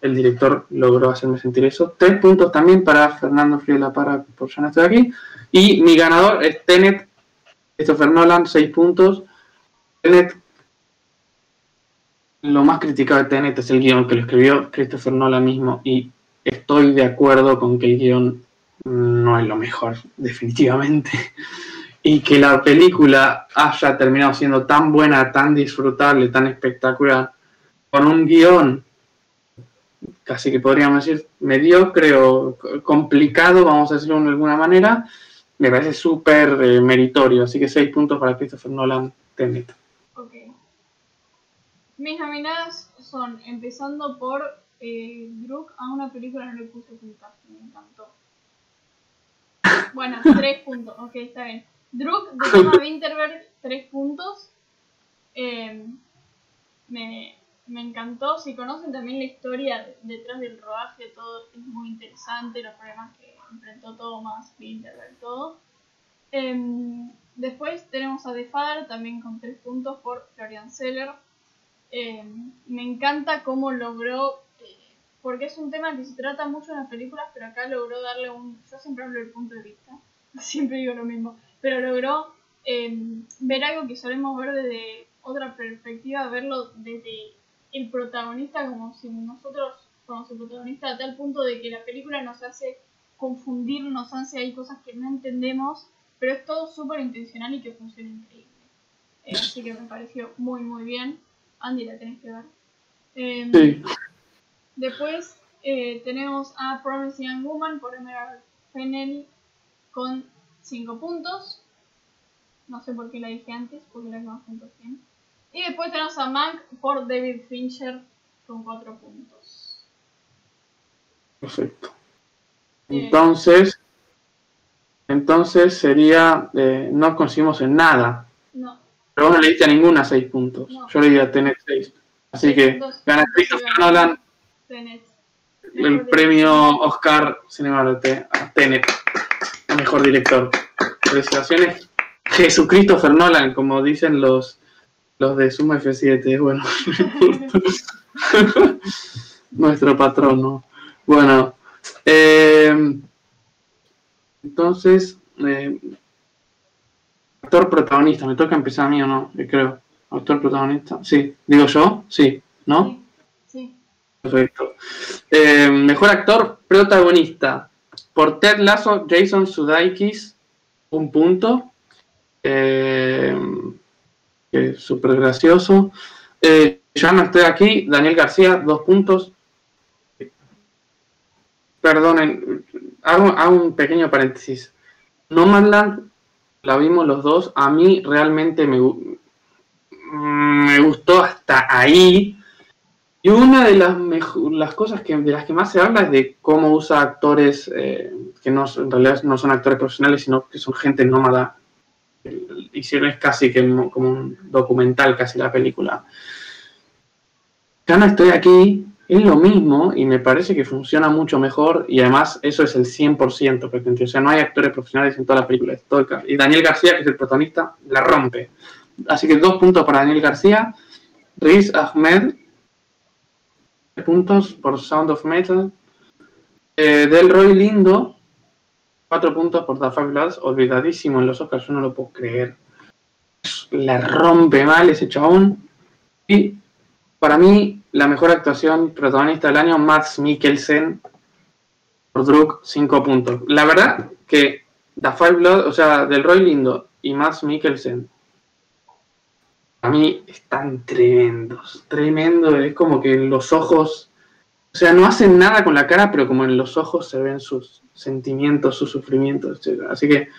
el director logró hacerme sentir eso. Tres puntos también para Fernando Frío de la Parra por Ya no estoy aquí. Y mi ganador es Tenet, Christopher Nolan, seis puntos. Tenet, lo más criticado de Tenet es el guion que lo escribió Christopher Nolan mismo y estoy de acuerdo con que el guion no es lo mejor, definitivamente. Y que la película haya terminado siendo tan buena, tan disfrutable, tan espectacular, con un guion casi que podríamos decir mediocre o complicado, vamos a decirlo de alguna manera, me parece súper eh, meritorio. Así que seis puntos para Christopher Nolan, Tenet. Ok. Mis nominadas son, empezando por eh, Druk, a una película no le puse puntaje, me encantó. Bueno, tres puntos, ok, está bien. Druk de Thomas Winterberg, tres puntos. Eh, me, me encantó. Si conocen también la historia de- detrás del rodaje, todo es muy interesante, los problemas que enfrentó Thomas Winterberg, todo. Em, después tenemos a Father, también con tres puntos por Florian Seller. Em, me encanta cómo logró eh, porque es un tema que se trata mucho en las películas, pero acá logró darle un... Yo siempre hablo del punto de vista, siempre digo lo mismo, pero logró eh, ver algo que solemos ver desde otra perspectiva, verlo desde el protagonista como si nosotros somos el protagonista a tal punto de que la película nos hace confundir, nos hace hay cosas que no entendemos, pero es todo súper intencional y que funciona increíble. Eh, así que me pareció muy muy bien. Andy, la tenés que ver. Eh, Sí. Después eh, tenemos a Promising Young Woman por Emerald Fennell con 5 puntos. No sé por qué la dije antes, porque la que más puntos tiene. Y después tenemos a Mank por David Fincher con 4 puntos. Perfecto. Entonces, entonces sería, eh, no conseguimos en nada. No, Pero vos no le diste a ninguna 6 puntos. No. Yo le di a Tenet 6. Así Sí, que dos. gana Sí, Christopher. Nolan el premio Oscar Cinematography a Tenet, a mejor director. Felicitaciones. Jesucristo Nolan, como dicen los, los de Suma F7. Bueno, nuestro patrono. Bueno, eh, entonces, eh, actor protagonista, me toca empezar a mí o no, Yo creo. Actor protagonista, sí, digo yo, sí, ¿no? Sí. Perfecto. Eh, mejor actor protagonista. Por Ted Lasso, Jason Sudeikis, un punto. Eh, súper gracioso. Eh, ya no estoy aquí. Daniel García, dos puntos. Perdonen, hago, hago un pequeño paréntesis. No Manland la vimos los dos. A mí realmente me, me gustó hasta ahí. Y una de las, las cosas que, de las que más se habla es de cómo usa actores eh, que no, en realidad no son actores profesionales, sino que son gente nómada. Hicieron es casi que mo- como un documental, casi la película. Ya no estoy aquí, es lo mismo y me parece que funciona mucho mejor y además eso es el 100% pretendido. O sea, no hay actores profesionales en toda la película. es todo y Daniel García, que es el protagonista, la rompe. Así que dos puntos para Daniel García. Riz Ahmed, puntos por Sound of Metal. Eh, Delroy Lindo, cuatro puntos por The Bloods, olvidadísimo en los Oscars, yo no lo puedo creer. La rompe mal ese chabón. Y para mí, la mejor actuación protagonista del año, Max Mikkelsen, por Druk, cinco puntos. La verdad que The Five Bloods, o sea, Delroy Lindo y Max Mikkelsen, a mí están tremendos, tremendo, es como que en los ojos, o sea, no hacen nada con la cara, pero como en los ojos se ven sus sentimientos, sus sufrimientos, etc. Así que,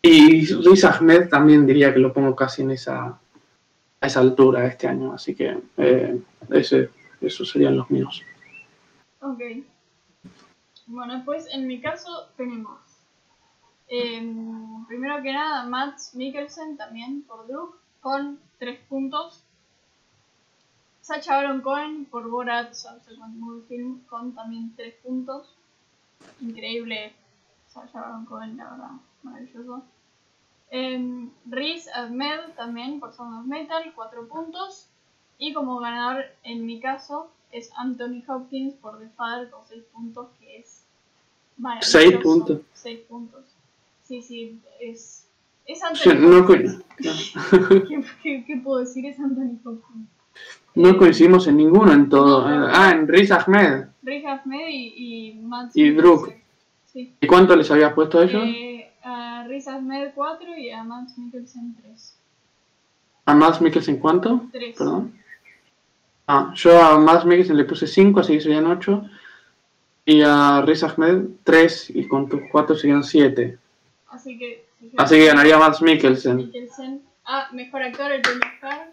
y Riz Ahmed también diría que lo pongo casi en esa, a esa altura este año, así que eh, ese, esos serían los míos. Ok. Bueno, después en mi caso tenemos em, primero que nada Matt Mikkelsen también por Druk con 3 puntos. Sacha Baron Cohen por Borat Subsequent Movie Film con también 3 puntos. Increíble Sacha Baron Cohen, la verdad, maravilloso. Em, Riz Ahmed también por Sound of Metal, 4 puntos. Y como ganador en mi caso es Anthony Hopkins por The Father con 6 puntos, que es maravilloso. Seis puntos. 6 puntos. Sí, sí, es, es Anthony no, Hopkins. co- ¿Qué, qué, qué puedo decir? Es Anthony Hopkins. no coincidimos en ninguno en todo. No, no, no. Ah, en Riz Ahmed. Riz Ahmed y, y Matt Y Druk. Sí. ¿Y cuánto les habías puesto a ellos? Eh, a Riz Ahmed 4 y a Matt Mikkelsen 3. ¿A Mads Mikkelsen cuánto? 3. Perdón. Ah, yo a Mads Mikkelsen le puse 5, así que serían 8. Y a Riz Ahmed 3, y con tus 4 serían 7. Así que. si Así que ganaría Mads Mikkelsen. Mikkelsen. Ah, mejor actor, el premio Oscar.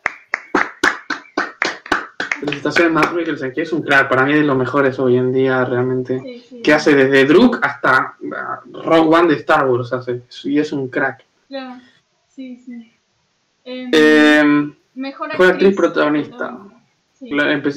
Felicitaciones Mads Mikkelsen, que es un crack. Para mí es de los mejores hoy en día, realmente. Sí, sí. Que hace desde Druk hasta ah, Rogue One de Star Wars. Hace, y es un crack. Claro. Sí, sí. Eh, mejor, mejor actriz protagonista. Sí.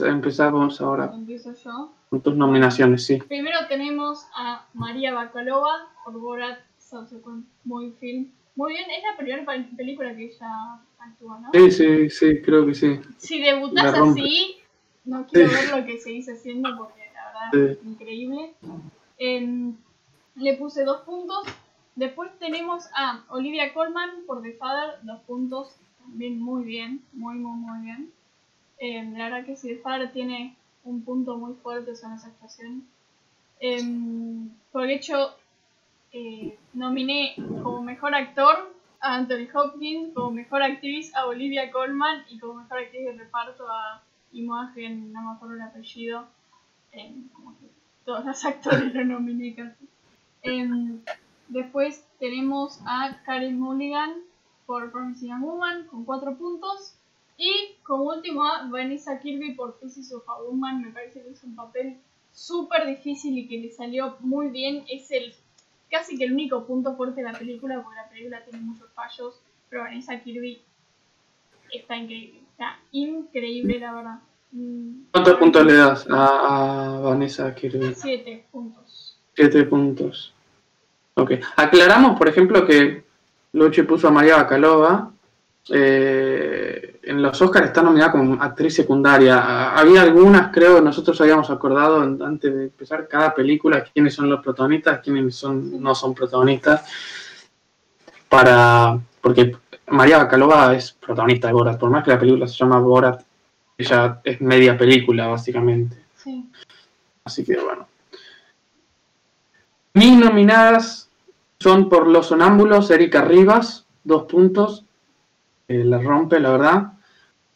empezamos ahora Empiezo yo. con tus nominaciones, sí. Primero tenemos a María Bakalova por Borat Subsequent Movie Film. Muy bien, es la primera película que ella actúa, ¿no? Sí, sí, sí, creo que sí. Si rompe. así, no quiero Sí. ver lo que seguís haciendo porque la verdad, increíble. Em, le puse dos puntos. Después tenemos a Olivia Colman por The Father, dos puntos, también muy bien, muy, muy, muy bien. Em, la verdad que si The Father tiene un punto muy fuerte son esas actuaciones. Em, por hecho, eh, nominé como mejor actor a Anthony Hopkins, como mejor actriz a Olivia Colman y como mejor actriz de reparto a Imagen, no me acuerdo el apellido. como que todos los actores lo nominé. Em, después tenemos a Karen Mulligan por Promising Young Woman con 4 puntos. Y como último a Vanessa Kirby por Pieces of a Woman. Me parece que es un papel súper difícil y que le salió muy bien. Es el casi que el único punto fuerte de la película, porque la película tiene muchos fallos. Pero Vanessa Kirby está increíble. Está increíble, la verdad. Mm. ¿Cuántos puntos le das a, Vanessa Kirby? Siete puntos. Siete puntos. Ok. Aclaramos, por ejemplo, que Luchi puso a María Bacalova. Eh, en los Oscars está nominada como actriz secundaria. Había algunas, creo, nosotros habíamos acordado antes de empezar cada película quiénes son los protagonistas, quiénes son, no son protagonistas. Para. Porque María Bacalova es protagonista de Borat, por más que la película se llama Borat ella es media película, básicamente. Sí. Así que bueno. Mis nominadas son por Los Sonámbulos, Erika Rivas, dos puntos. Eh, la rompe, la verdad.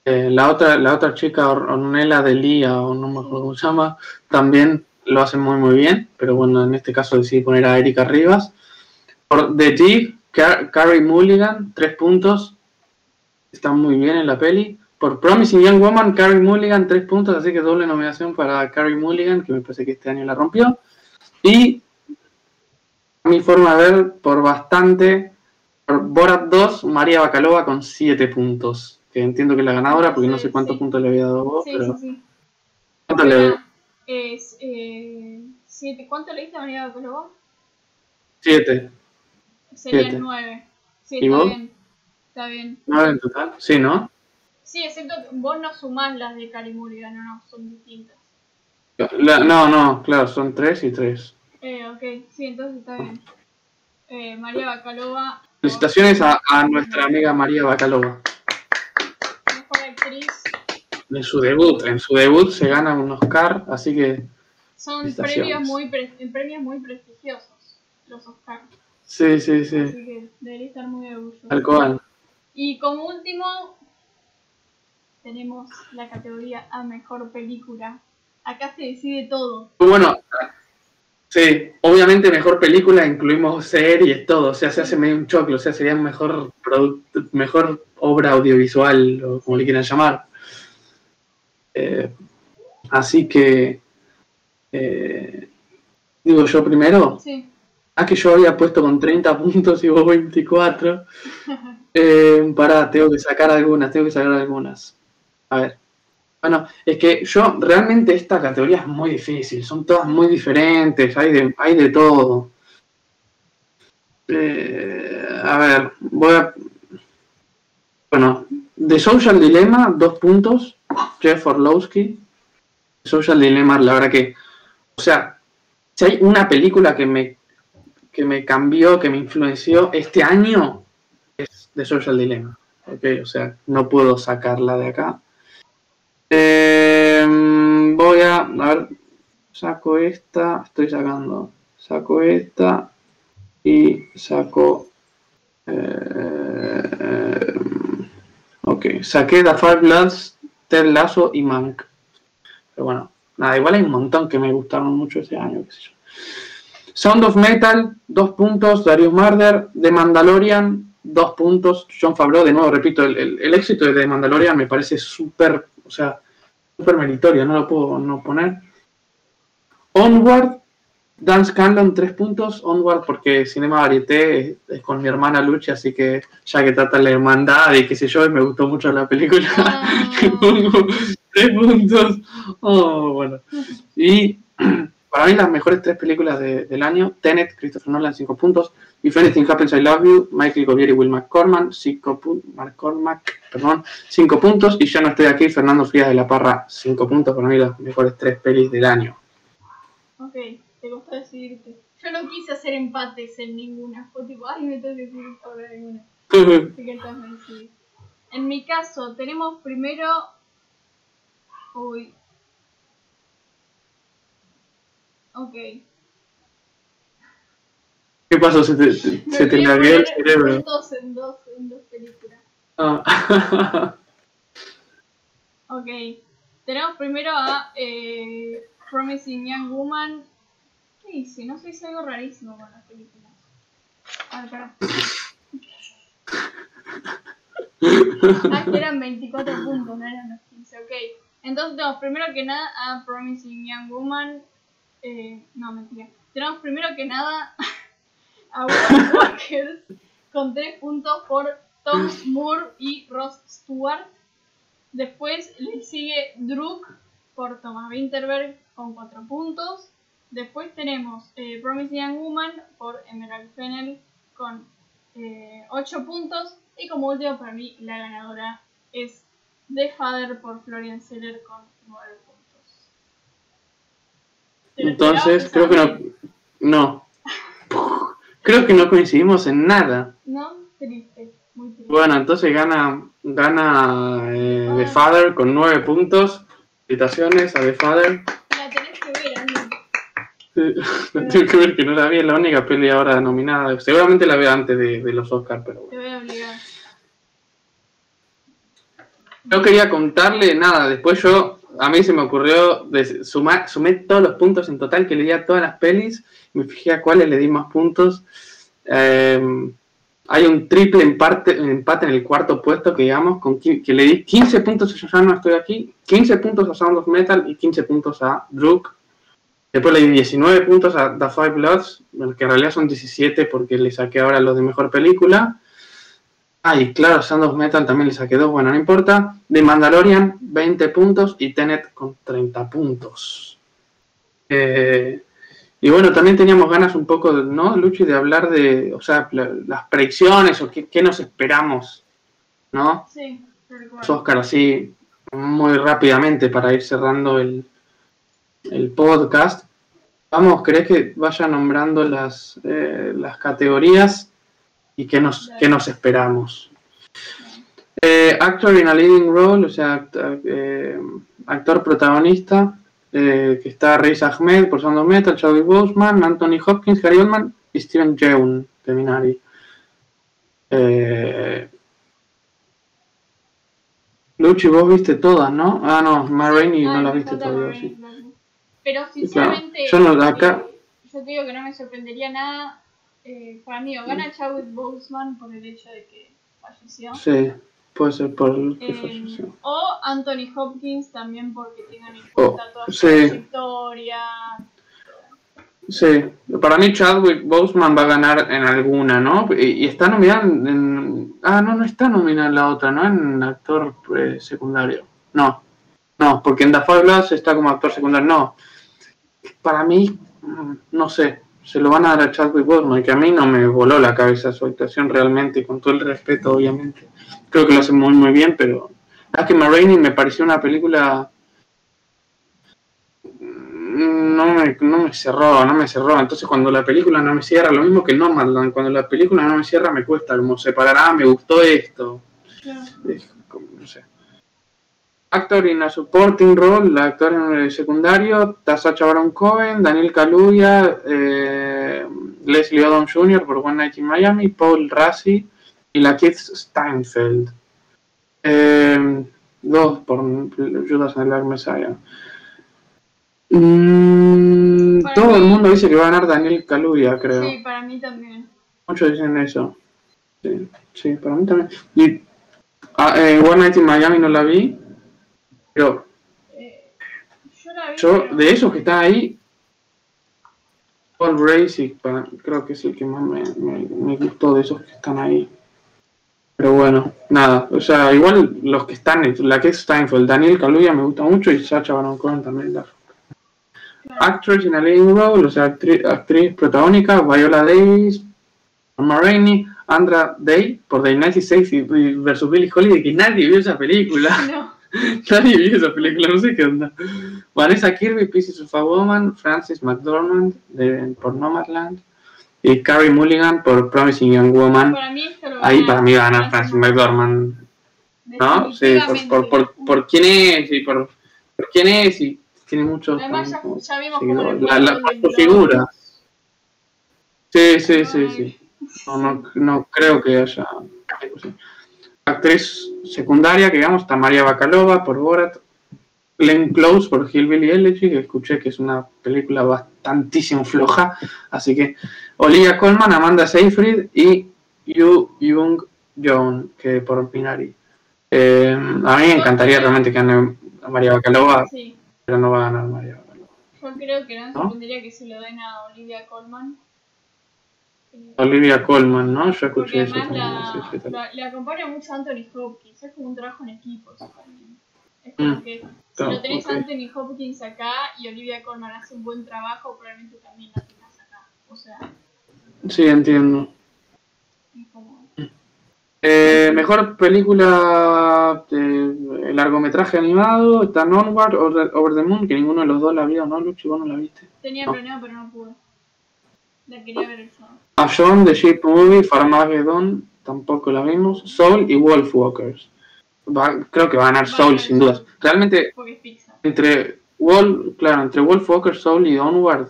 Eh, la, otra, la otra chica, Ornella de Lía, o no me acuerdo cómo se llama, también lo hace muy, muy bien. Pero bueno, en este caso decidí poner a Erika Rivas. Por The Jig, Carrie Mulligan, tres puntos. Está muy bien en la peli. Por Promising Young Woman, Carrie Mulligan, tres puntos, así que doble nominación para Carrie Mulligan, que me parece que este año la rompió. Y a mi forma de ver, por bastante, por Borat 2, María Bacalova con siete puntos. Que entiendo que es la ganadora, porque no sé cuántos puntos le había dado vos, sí, pero. Sí, ¿Cuánto le Es, eh, siete. ¿Cuánto le diste a María Bacalova? Siete. Serían nueve. Sí, ¿Y está vos? bien. Está bien. ¿Nueve en total? Sí, ¿no? Sí, excepto que vos no sumás las de Cari Mulligan, no, no, son distintas. no, no, claro, son tres y tres. Eh, ok, sí, entonces está bien. Eh, María Bacalova. Felicitaciones a, a, nuestra amiga María Bacalova. En su debut, en su debut se gana un Oscar, así que. Son premios muy, premios muy prestigiosos, los Oscars. Sí, sí, sí. Así que debería estar muy orgulloso. Tal cual. Y como último, tenemos la categoría a mejor película. Acá se decide todo. Bueno, sí, obviamente mejor película incluimos series, todo, o sea, se hace medio un choclo, o sea, sería mejor producto, mejor obra audiovisual, o como le quieran llamar. Eh, así que, eh, digo yo primero. Sí. Ah, que yo había puesto con 30 puntos y vos 24. Eh, pará, tengo que sacar algunas, tengo que sacar algunas. A ver. Bueno, es que yo realmente esta categoría es muy difícil, son todas muy diferentes, hay de, hay de todo. Eh, a ver, voy a... Bueno, de Social Dilemma, dos puntos, Jeff Orlowski. Social Dilemma, la verdad que, o sea, si hay una película que me, que me cambió, que me influenció este año, es de Social Dilemma. Okay, o sea, no puedo sacarla de acá. Eh, voy a, a ver, saco esta, estoy sacando, saco esta y saco, eh, ok, saqué The Five Bloods, Ted Lasso y Mank. Pero bueno, nada, igual hay un montón que me gustaron mucho ese año, qué sé yo. Sound of Metal, dos puntos, Darius Marder, The Mandalorian, dos puntos, John Favreau, de nuevo, repito, el, el éxito de The Mandalorian me parece súper o sea, súper meritorio, no lo puedo no poner. Onward, Dance Candle, tres puntos. Onward, porque Cinema Varieté es, con mi hermana Luchi, así que ya que trata la hermandad y qué sé yo, y me gustó mucho la película, ah. tres puntos. Oh, bueno. Y para mí las mejores tres películas del año, Tenet, Christopher Nolan, cinco puntos. If Anything Happens, I Love You, Michael Govier y Will McCormack, cinco, McCormack, perdón, cinco puntos. Y ya no estoy aquí, Fernando Frías de la Parra, cinco puntos. Para mí las mejores tres pelis del año. Ok, te costó decidirte. Yo no quise hacer empates en ninguna. Fue tipo, ay, me tengo que decidir sobre alguna. Así que estás me decidí. En mi caso, tenemos primero. Uy. Ok. ¿Qué pasó? ¿Se te, se te lagueó el cerebro? puntos en dos, en dos películas. Ah. Ok. Tenemos primero a eh, Promising Young Woman. ¿Qué hice? No sé, hice algo rarísimo con las películas. A ver. Ah, que eran 24 puntos, no eran los 15. Ok. Entonces tenemos primero que nada a Promising Young Woman. Eh, no, mentira. Tenemos primero que nada a Walkers con 3 puntos por Tom Moore y Ross Stewart. Después le sigue Druk por Thomas Winterberg con 4 puntos. Después tenemos eh, Promising Young Woman por Emerald Fennel con 8 puntos. Y como último, para mí, la ganadora es The Father por Florian Seller con 9 puntos. ¿Te lo Entonces, creo que no. No. Creo que no coincidimos en nada. No, triste, muy triste. Bueno, entonces gana, gana eh, The Father con 9 puntos. Felicitaciones a The Father. La tenés que ver, Andy. No tengo que ver que no la vi, es la única peli ahora nominada. Seguramente la veo antes de, de los Oscars, pero bueno. Te voy a obligar. Yo quería contarle nada, después yo, a mí se me ocurrió, de sumar, sumé todos los puntos en total que le di a todas las pelis, me fijé a cuáles le di más puntos. Eh, hay un triple empate, empate en el cuarto puesto que digamos, con, que le di 15 puntos a Yo ya no estoy aquí, 15 puntos a Sound of Metal y 15 puntos a Druk. Después le di 19 puntos a The Five Bloods, que en realidad son 17 porque le saqué ahora los de mejor película. Ah, y claro, Sound of Metal también le saqué dos, bueno, no importa. De Mandalorian, 20 puntos y Tenet con 30 puntos. Eh, y bueno, también teníamos ganas un poco, ¿no, Luchi, de hablar de, o sea, la- las predicciones o qué, qué nos esperamos, ¿no? Sí, recuerdo. Los Oscar así, muy rápidamente para ir cerrando el, el podcast. Vamos, ¿querés que vaya nombrando las, eh, las categorías y qué nos, qué nos esperamos? Eh, actor in a leading role, o sea, act- eh, actor protagonista, eh, que está Riz Ahmed of Metal, Chadwick Boseman, Anthony Hopkins, Gary Oldman y Steven Yeun de Minari. Luchi, vos viste todas, ¿no? Ah, no, Ma Rainey Ah, no la viste todavía, sí. Pero sinceramente, Yo no, acá- eh, yo te digo que no me sorprendería nada. Eh, para mí, o gana Chadwick Boseman por el hecho de que falleció. Sí, puede ser por el que Eh, falleció. o Anthony Hopkins también porque tengan en Oh, cuenta toda su sí. trayectoria. Sí, para mí Chadwick Boseman va a ganar en alguna, ¿no? Y, y está nominado en, en- Ah, no, no está nominado en la otra, ¿no? En actor eh, secundario. No, no, porque en The Bloods está como actor secundario. No, para mí, mm, no sé, se lo van a dar a Chadwick Boseman, que a mí no me voló la cabeza su actuación realmente, con todo el respeto, obviamente. Creo que lo hace muy, muy bien, pero... Es que Ma Rainey me pareció una película no me, no me cerró, no me cerró. Entonces cuando la película no me cierra, lo mismo que Nomadland, cuando la película no me cierra me cuesta como separar, ah, me gustó esto. Claro. Es como, no sé. Actor in a supporting role, el actor en el secundario, Sacha Baron Cohen, Daniel Kaluuya, eh, Leslie Odom Jr. por One Night in Miami, Paul Rassi y la Keith Steinfeld. Eh, dos por Judas and the Black Messiah. Mm, todo el mundo dice que va a ganar Daniel Kaluuya, creo. Sí, para mí también. Muchos dicen eso. Sí, sí, para mí también. Y ah, eh, One Night in Miami no la vi, pero yo la vi. yo, pero- de esos que están ahí, Paul para- creo que es el que más me, me- me gustó de esos que están ahí. Pero bueno, nada, o sea, igual los que están, la que es Steinfeld, Daniel Kaluuya me gusta mucho y Sacha Baron Cohen también. la- Claro. Actress in a leading role, o sea, actriz, actriz protagónica, Viola Davis, Ma Rainey, Andra Day por The United States y- y versus Billie Holiday, que nadie vio esa película. No, Nadie vio esa película, no sé qué onda. Vanessa Kirby, Pieces of a Woman, Francis McDormand de, por Nomadland y Carrie Mulligan por Promising Young Woman. Para mí Ahí para mí va a ganar Francis McDormand, ¿no? Sí, por, por, por, por quién es y por, quién es y tiene muchos Además, ya, ya vimos cómo La, su figura. Sí, sí, sí, sí. No, no, no creo que haya. Actriz secundaria, que digamos, está María Bacalova por Borat, Glenn Close por Hillbilly Elegy, que escuché que es una película bastantísimo floja, así que Olivia Colman, Amanda Seyfried y Yu Jung Joon, que por Minari. Eh, a mí me encantaría realmente que gane María Bacalova, Sí, pero no va a ganar María Bacalova. yo creo que no ¿No? que se lo den a Olivia Colman. Olivia Colman, ¿no? Yo escuché eso además también. la, sí, sí, tal. la- le acompaña mucho Anthony Hopkins, es como un trabajo en equipo eso también. Es como Mm, que si lo tenés ok. a Anthony Hopkins acá y Olivia Colman hace un buen trabajo, probablemente también la tengas acá. O sea, Sí, entiendo. es como... Eh, mejor película de largometraje animado, está Onward, Over, the Moon, que ninguno de los dos la vio, ¿no, Luchi? ¿Vos no la viste? Tenía No. planeado pero no pude. La quería ver el sábado. A John, The Sheep Movie, Farmageddon, tampoco la vimos, Soul y Wolfwalkers. Va- creo que va a ganar a Soul sin dudas. Realmente, entre Wolf, claro, entre Wolfwalkers, Soul y Onward,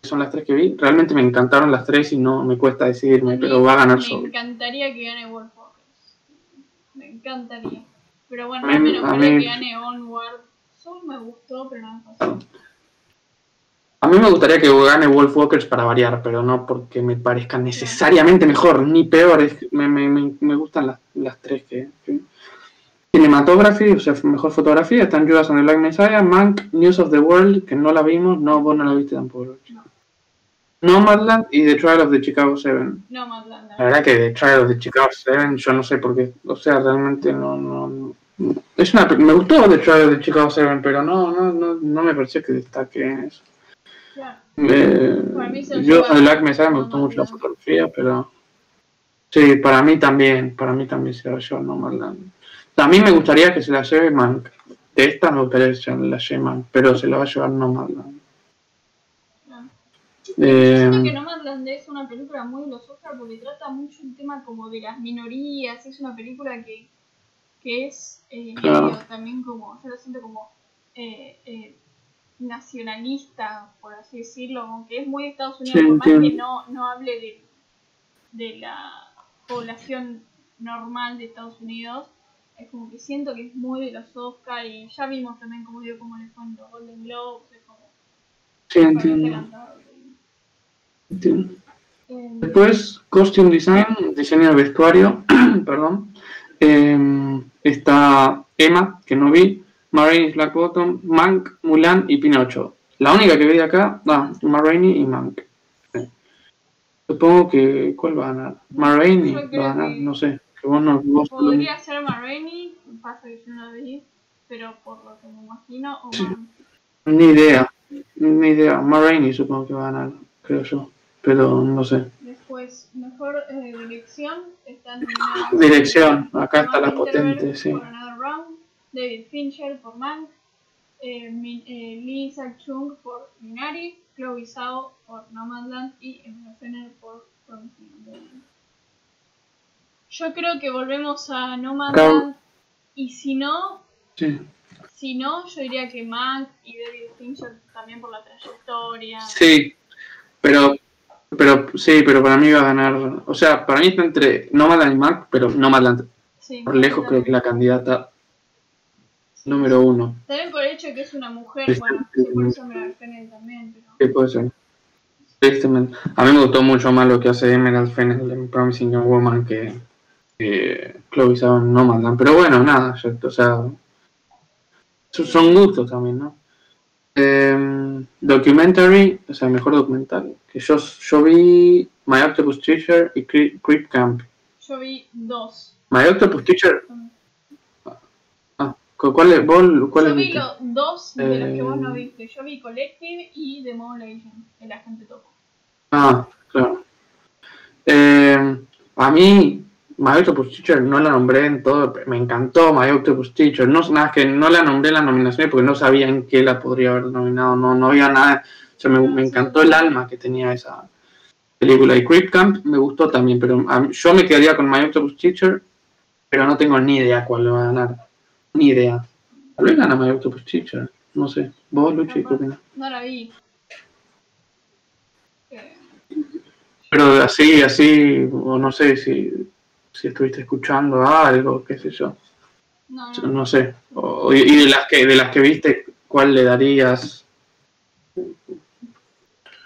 que son las tres que vi, realmente me encantaron las tres y no me cuesta decidirme, A pero va a ganar Me Soul. encantaría que gane Wolf Walkers. Me encantaría. Pero bueno, A mí- no a creo mí- que gane Onward. Soul me gustó, pero no me pasó. A mí me gustaría que gane Wolfwalkers para variar, pero no porque me parezca necesariamente mejor ni peor. es que me, me, me, me gustan las, las tres que, que- Cinematography, o sea, mejor fotografía, están Judas and the Black Messiah, Mank, News of the World, que no la vimos, no, vos no la viste tampoco. No. Nomadland y The Trial of the Chicago Seven. No, Madland. La verdad que The Trial of the Chicago Seven, yo no sé por qué, o sea, realmente no, no, no- es una, me gustó The Trial of the Chicago Seven, pero no, no, no, no me pareció que destaque eso. Eh, yo Black Messiah me gustó mucho la fotografía, pero sí, para mí también, para mí también se la lleva Nomadland. A mí me gustaría que se la lleve Mank. De esta me gustaría que se la lleve Mank, pero se la va a llevar Nomadland. claro. Eh, Siento que Nomadland es una película muy de los Oscar porque trata mucho un tema como de las minorías. Es una película que, que es eh, Claro. medio también como, yo lo siento como eh, eh, nacionalista, por así decirlo, como que es muy de Estados Unidos, Sí, por más que no, no hable de, de la población normal de Estados Unidos. Es como que siento que es muy de los Oscar y ya vimos también como digo cómo le fue en los Golden Globes, es como sí, entiendo. entiendo. Eh, Después, Costume Design, diseño de vestuario, perdón. Eh, está Emma, que no vi, Marine Black Bottom, Mank, Mulan y Pinocho. La única que de acá, ah, Marraine y Mank. Sí. Supongo que, ¿cuál va a ganar? Marraine va a ganar, no sé. Que vos no, vos Podría ser Ma Rainey, pasa que yo no vi, pero por lo que me imagino, o Sí. Ni idea, ni idea. Marraine supongo que va a ganar, creo yo. Pero no sé. Después, mejor eh, dirección, nominadas Dirección, acá está la potente, sí. Por David Fincher por Mank, eh, Min- eh, Lee Isaac-Chung por Minari, Chloe Zhao por Nomadland y Emma Fenner por Promising. Yo creo que volvemos a Nomadland y si no, Sí. si no, yo diría que Mank y David Fincher también por la trayectoria. Sí, pero, pero sí, pero para mí va a ganar. O sea, para mí está entre Nomadland y Mark, pero Nomadland Sí, por lejos creo que la candidata número uno. También por el hecho de que es una mujer, Sí, bueno, por eso me la también, pero... ¿Qué puede ser? Tristemente. A mí me gustó mucho más lo que hace Emerald Fennell en Promising Young Woman que, que Chloe Zhao en Nomadland. Pero bueno, nada, ya- o sea, son- gustos también, ¿no? Eh, documentary, o sea, mejor documental. Que yo, yo vi My Octopus Teacher y Cre- Creep Camp. Yo vi dos. My Octopus Teacher, ah, ¿cu- ¿cuál es? ¿Vos, cuál Yo vi los dos de los que vos no Eh, viste. Yo vi Collective y Agent, el agente topo. Ah, claro. Eh, a mí, My Octopus Teacher no la nombré en todo, me encantó My Octopus Teacher, no nada que no la nombré en las nominaciones porque no sabía en qué la podría haber nominado, no, no había nada, o sea, me, me encantó el alma que tenía esa película y Creep Camp me gustó también, pero yo me quedaría con My Octopus Teacher, pero no tengo ni idea cuál le va a ganar, ni idea. Tal vez gana My Octopus Teacher, no sé, vos Luchi, ¿qué opinas? No la vi. Pero así, así, o no sé si, si estuviste escuchando algo, qué sé yo. No, No, no. sé. O- y de las que de las que viste, ¿cuál le darías?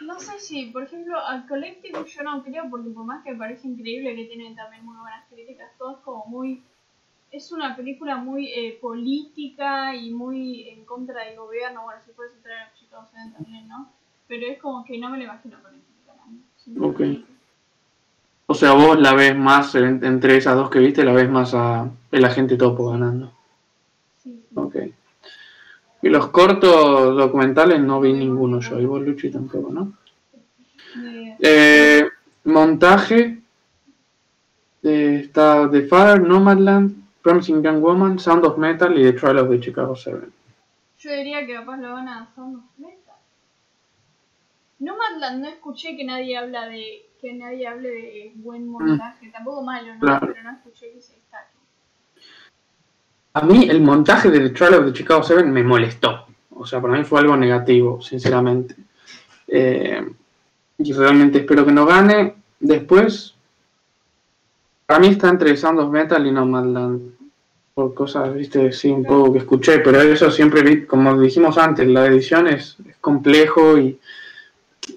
No sé si, por ejemplo, al Collective yo no creo, porque por más que me parece increíble que tiene también muy buenas críticas, todo es como muy. Es una película muy eh, política y muy en contra del gobierno. Bueno, si puedes entrar en Chicago también, ¿no? Pero es como que no me lo imagino Collective ganando. simplemente. O sea, vos la ves más, en- entre esas dos que viste, la ves más a el agente topo ganando. Sí. Ok. Y los cortos documentales no vi ninguno yo, y vos Luchi tampoco, ¿no? De- Eh, montaje. eh, está The Father, Nomadland, Promising Young Woman, Sound of Metal y The Trial of the Chicago Seven. Yo diría que capaz lo van a Sound of Metal. Nomadland no escuché que nadie habla de que nadie hable de buen montaje, tampoco malo, ¿no? Claro. Pero no escuché que se destaque. A mí el montaje de The Trial of the Chicago Seven me molestó. O sea, para mí fue algo negativo, sinceramente. Eh, y realmente espero que no gane. Después, para mí está entre Sound of Metal y Nomadland. Por cosas, viste, sí, un poco que escuché, pero eso siempre, como dijimos antes, la edición es, complejo y,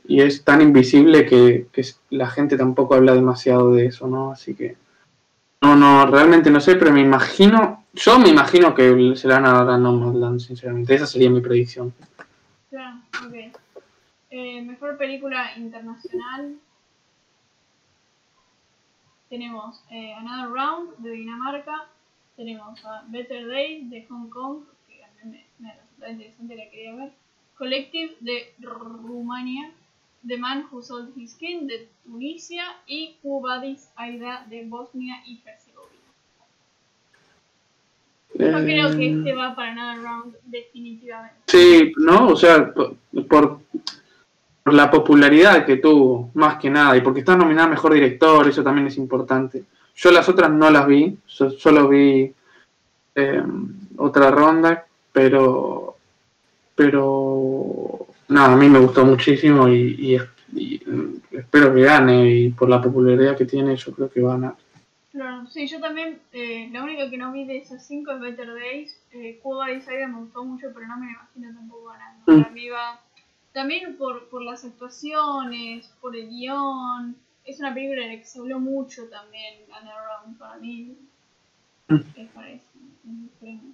y es tan invisible que, que la gente tampoco habla demasiado de eso, ¿no? Así que... No, no, realmente no sé, pero me imagino, yo me imagino que se la van a dar a Nomadland, sinceramente. Esa sería mi predicción. Claro, ok. Eh, mejor película internacional. Tenemos eh, Another Round de Dinamarca. Tenemos a Better Days de Hong Kong, que a mí me, me resulta interesante, la quería ver. Collective de Rumania. The Man Who Sold His Skin de Tunisia. Y Bodies Aida de Bosnia y Herzegovina. Yo creo que Eh, este va para Another Round definitivamente. Sí, ¿no? O sea, por, la popularidad que tuvo, más que nada, y porque está nominada Mejor Director, eso también es importante. Yo las otras no las vi, so- solo vi eh, otra ronda, pero, pero, nada, a mí me gustó muchísimo y, y mm, espero que gane, y por la popularidad que tiene, yo creo que va a ganar. Claro, sí, yo también, eh, la única que no vi de esas cinco es Better Days. Eh, Cuba y Saga me gustó mucho, pero no me imagino tampoco ganando. Mm. Para mí va- También por, por las actuaciones, por el guion. Es una película de la que se habló mucho también, Round para mí. Mm. Eso, un premio.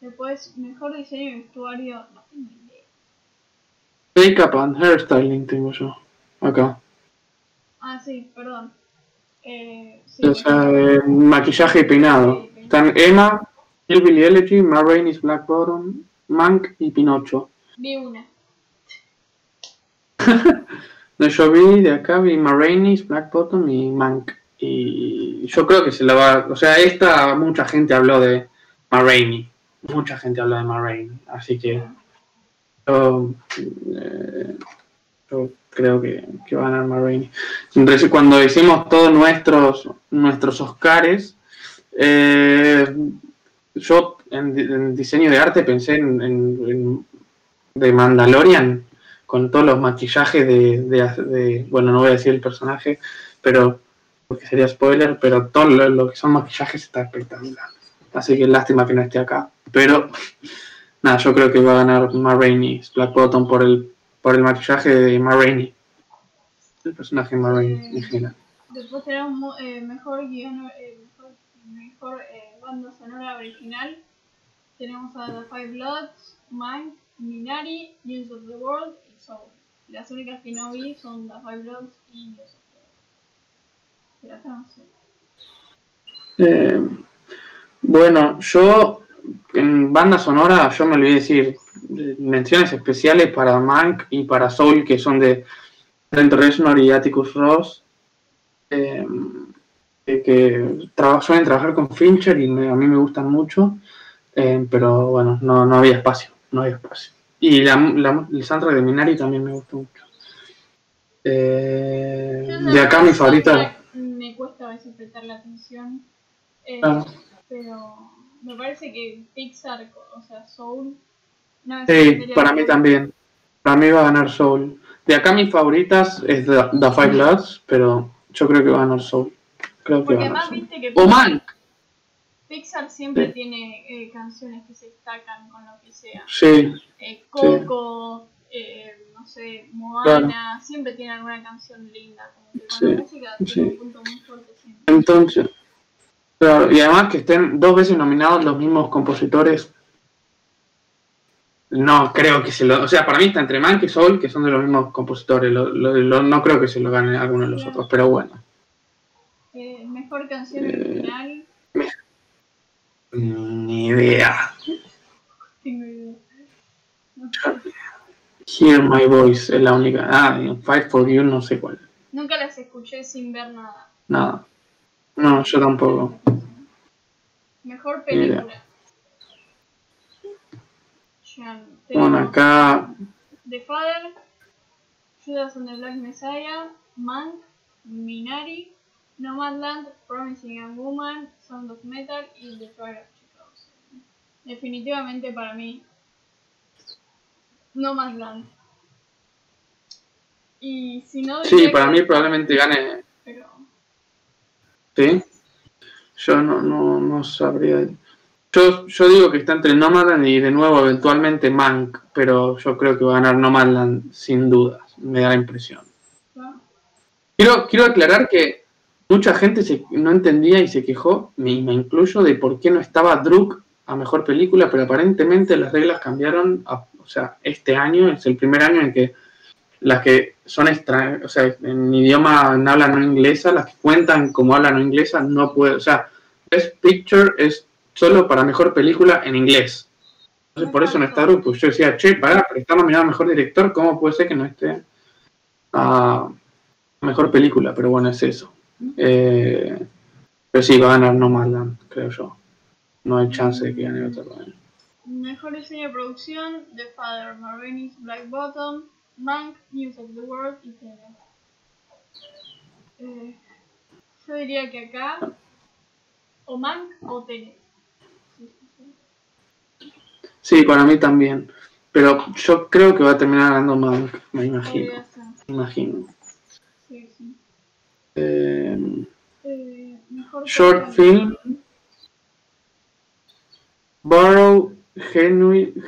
Después, mejor diseño de vestuario, no tengo idea. Make-up and hairstyling tengo yo, acá. Ah, sí, perdón. Eh, sí, O sea, eh, maquillaje y peinado. Están Emma, Hillbilly Elegy, Ma Rainey's Black Bottom, Mank y Pinocho. vi una. No, yo vi de acá, vi Ma Rainey's Black Bottom y Mank. Y yo creo que se la va. O sea, esta mucha gente habló de Ma Rainey. Mucha gente habló de Ma Rainey. Así que. Yo, eh, yo creo que, que va a ganar Ma Rainey. Entonces, cuando hicimos todos nuestros, nuestros Oscars, eh, yo en, di- en diseño de arte pensé en, en- en- de Mandalorian con todos los maquillajes de, de- de- bueno no voy a decir el personaje pero porque sería spoiler pero todo lo, lo que son maquillajes está espectacular. Así que lástima que no esté acá. Pero nada yo creo que va a ganar Ma Rainey Black Bottom por el por el maquillaje de Ma Rainey. El personaje de Ma Rainey en general. Después tenemos mo- eh, mejor guion, eh, mejor, mejor eh, banda sonora original. Tenemos a The Five Bloods, Mank, Minari, News of the World Soul. Las únicas que no vi son The Five Bloods y World. Pero acá no sé. Eh, bueno, yo en banda sonora, yo me olvidé decir eh, menciones especiales para Mank y para Soul, que son de Trent Reznor y Atticus Ross. Eh, que suelen trabajar con Fincher y a mí me gustan mucho, eh, pero bueno, no, no había espacio, no había espacio. Y la, la, el soundtrack de Minari también me gustó mucho. Eh, de acá mi favorita. Me cuesta a veces prestar la atención, eh, pero me parece que Pixar, o sea, Soul. No, sí, para mí también. Para mí va a ganar Soul. De acá mis favoritas es The, The Five Bloods, pero yo creo que va a ganar Soul. Creo Porque además viste que Pixar siempre tiene eh, canciones que se destacan con lo que sea. Sí. Eh, Coco, eh, no sé, Moana, siempre tiene alguna canción linda. Como que con la música tiene un punto muy fuerte siempre. Entonces, claro, y además que estén dos veces nominados los mismos compositores. No creo que se lo. O sea, para mí está entre Mank y Soul, que son de los mismos compositores. no creo que se lo gane alguno de los otros, pero bueno. Eh, mejor canción original. Ni idea. Hear My Voice es la única. Ah, Fight for You no sé cuál. Nunca las escuché sin ver nada. Nada. No, yo tampoco. Mejor película. Bueno, acá. The Father, Judas and the Black Messiah, Mank, Minari, Nomadland, Promising Young Woman, Sound of Metal y The Fire of Chicago. Definitivamente para mí, Nomadland. Y si no... Sí, para mí probablemente gane... Pero... ¿Sí? Yo no, no, no sabría... Yo, yo digo que está entre Nomadland y de nuevo eventualmente Mank, pero yo creo que va a ganar Nomadland sin dudas, me da la impresión. Quiero, quiero aclarar que mucha gente se, no entendía y se quejó, me, me incluyo, de por qué no estaba Druk a mejor película, pero aparentemente las reglas cambiaron, o sea, este año es el primer año en que las que son extra, o sea, en idioma en habla no inglesa, las que cuentan como habla no inglesa, no puede, o sea, Best Picture es solo para mejor película en inglés. Entonces, por eso no está Druk, pues yo decía, che, para, pero está nominado a mejor director, ¿cómo puede ser que no esté a mejor película? Pero bueno, es eso. Eh, pero sí, va a ganar Nomadland, creo yo. No hay chance de que gane otro. Mejor diseño de producción: The Father, Marvenis, Black Bottom, Mank, News of the World y Tenet. Eh, yo diría que acá o Mank o Tenet. Sí, para mí también. Pero yo creo que va a terminar ganando Mank, me imagino. Me imagino. Sí. Eh, short film. Borrow,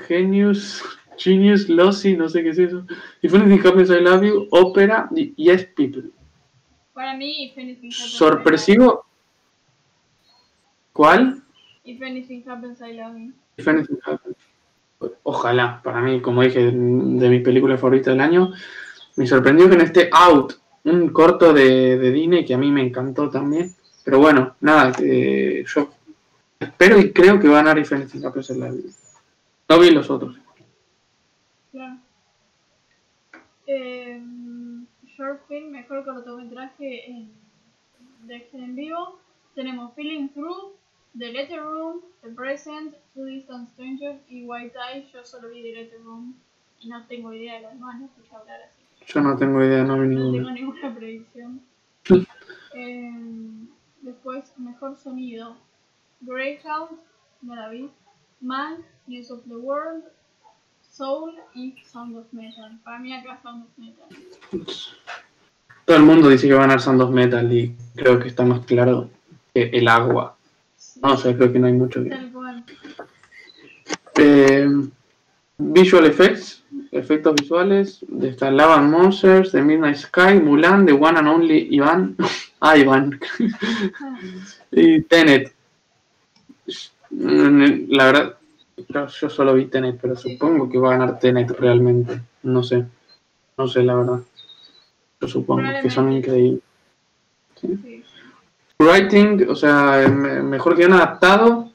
Genius, Genius, Lossy, no sé qué es eso. If anything happens, I love you. Ópera y Yes People. Para mí, Sorpresivo. ¿Cuál? If anything happens, I love you. If anything happens. Ojalá, para mí, como dije, de mis películas favoritas del año, me sorprendió que no esté Out, un corto de, de Disney que a mí me encantó también. Pero bueno, nada, eh, yo espero y creo que va a ganar diferencia en la vida. No vi los otros. Claro. Eh, short film, mejor cortometraje en, de en vivo. Tenemos Feeling Through, The Letter Room, The Present, Two Distant Strangers y White Eye. Yo solo vi The Letter Room y no tengo idea de las manos, escuché hablar así. Yo no tengo idea, no vi ninguna. No tengo ninguna predicción. eh, después, mejor sonido. Greyhound, no la vi. Man, News of the World, Soul y Sound of Metal. Para mí acá Sound of Metal. Todo el mundo dice que va a ganar Sound of Metal y creo que está más claro que el agua. No, o sea, creo que no hay mucho que... Eh, visual Effects, efectos visuales, de esta Lava Monsters, The Midnight Sky, Mulan, The One and Only Ivan, ah, Iván, y Tenet. La verdad, yo solo vi Tenet, pero supongo que va a ganar Tenet realmente. No sé, no sé la verdad. Yo supongo que son increíbles. Writing, o sea, mejor que han adaptado.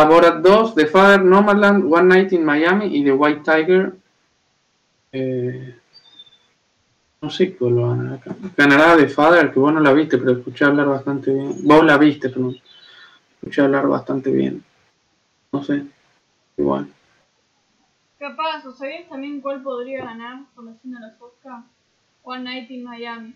Borat 2, The Father, Nomadland, One Night in Miami y The White Tiger. Eh, No sé cuál va a ganar acá. Ganará de Father, que vos no la viste, pero escuché hablar bastante bien. Vos la viste, pero escuché hablar bastante bien. No sé. Igual. Capaz, ¿o sabías también cuál podría ganar conociendo a los Oscar? One Night in Miami.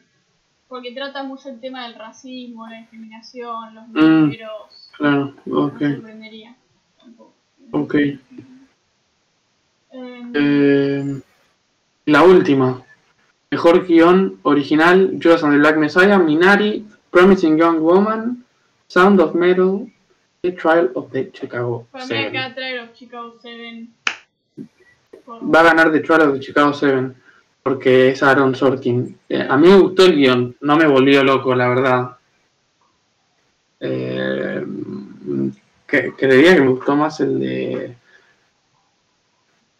Porque trata mucho el tema del racismo, la discriminación, los Mm. negros. Claro, ok. Sorprendería. tampoco. Ok. Em, Eh, la última. Mejor guion original, Judas and the Black Messiah, Minari, Promising Young Woman, Sound of Metal, The Trial of the Chicago para mí Seven. acá los Chicago 7. Por- Va a ganar The Trial of the Chicago Seven porque es Aaron Sorkin. Eh, a mí me gustó el guion, no me volvió loco, la verdad. Eh, que, creería que me gustó más el de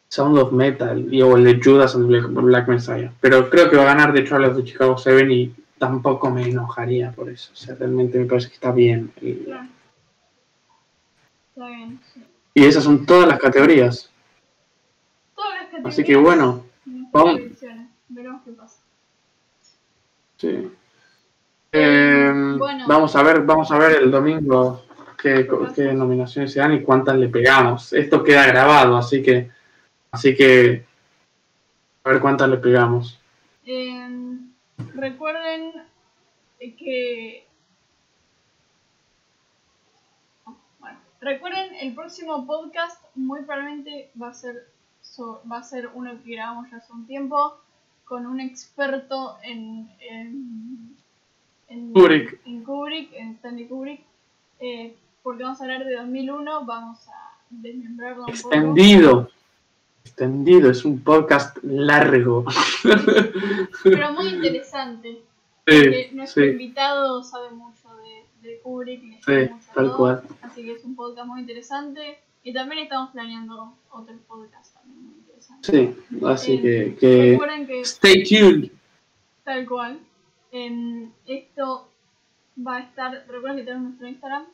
Sound of Metal y, o el de Judas and Black, Black Messiah. Pero creo que va a ganar The Trial of the Chicago Seven y tampoco me enojaría por eso. O sea, realmente me parece que está bien. el- Claro. Está bien, sí. Y esas son todas las categorías. Todas las categorías. Así que bueno, vamos. Veremos qué pasa. Sí. Eh, Bueno. Vamos a ver, vamos a ver el domingo qué, qué nominaciones se dan y cuántas le pegamos. Esto queda grabado, así que, así que a ver cuántas le pegamos. Eh, recuerden que. Bueno, recuerden el próximo podcast muy probablemente va a ser so- va a ser uno que grabamos ya hace un tiempo con un experto en en, en Kubrick. en Kubrick, en Stanley Kubrick, eh, porque vamos a hablar de 2001, vamos a desmembrarlo un poco. Extendido. Extendido, es un podcast largo. pero muy interesante. Sí, porque nuestro sí, invitado sabe mucho de, de Kubrick, le sí, mucho tal todo, cual. así que es un podcast muy interesante. Y también estamos planeando otros podcasts también muy interesantes. Sí, así Eh, que, que Recuerden que stay tuned. tal cual, em, esto va a estar, recuerden que tenemos nuestro Instagram,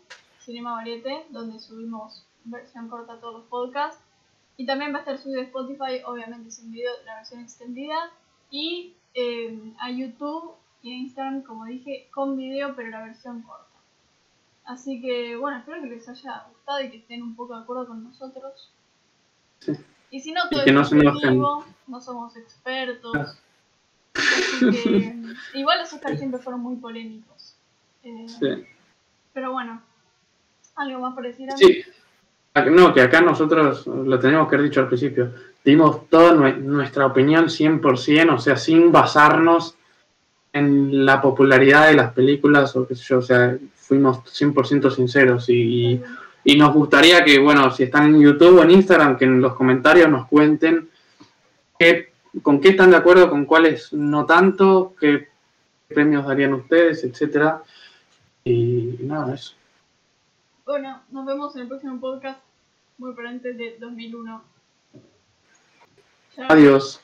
Cinema Variete, donde subimos versión corta a todos los podcasts. Y también va a estar subido a Spotify, obviamente sin video, la versión extendida. Y em, a YouTube y a Instagram, como dije, con video, pero la versión corta. Así que, bueno, espero que les haya gustado y que estén un poco de acuerdo con nosotros. Sí. Y si no, todo que es no subjetivo, no somos expertos. Ah. Así que, igual los Oscars siempre fueron muy polémicos. Eh, Sí. Pero bueno, algo más por decir. Sí. Ac- No, que acá nosotros, lo tenemos que haber dicho al principio, dimos toda nue- nuestra opinión 100%, o sea, sin basarnos en la popularidad de las películas o qué sé yo, o sea, fuimos 100% sinceros y, y, y nos gustaría que, bueno, si están en YouTube o en Instagram, que en los comentarios nos cuenten qué, con qué están de acuerdo, con cuáles no tanto, qué premios darían ustedes, etcétera. Y nada, eso. Bueno, nos vemos en el próximo podcast, muy probablemente de 2001. Chao. Adiós.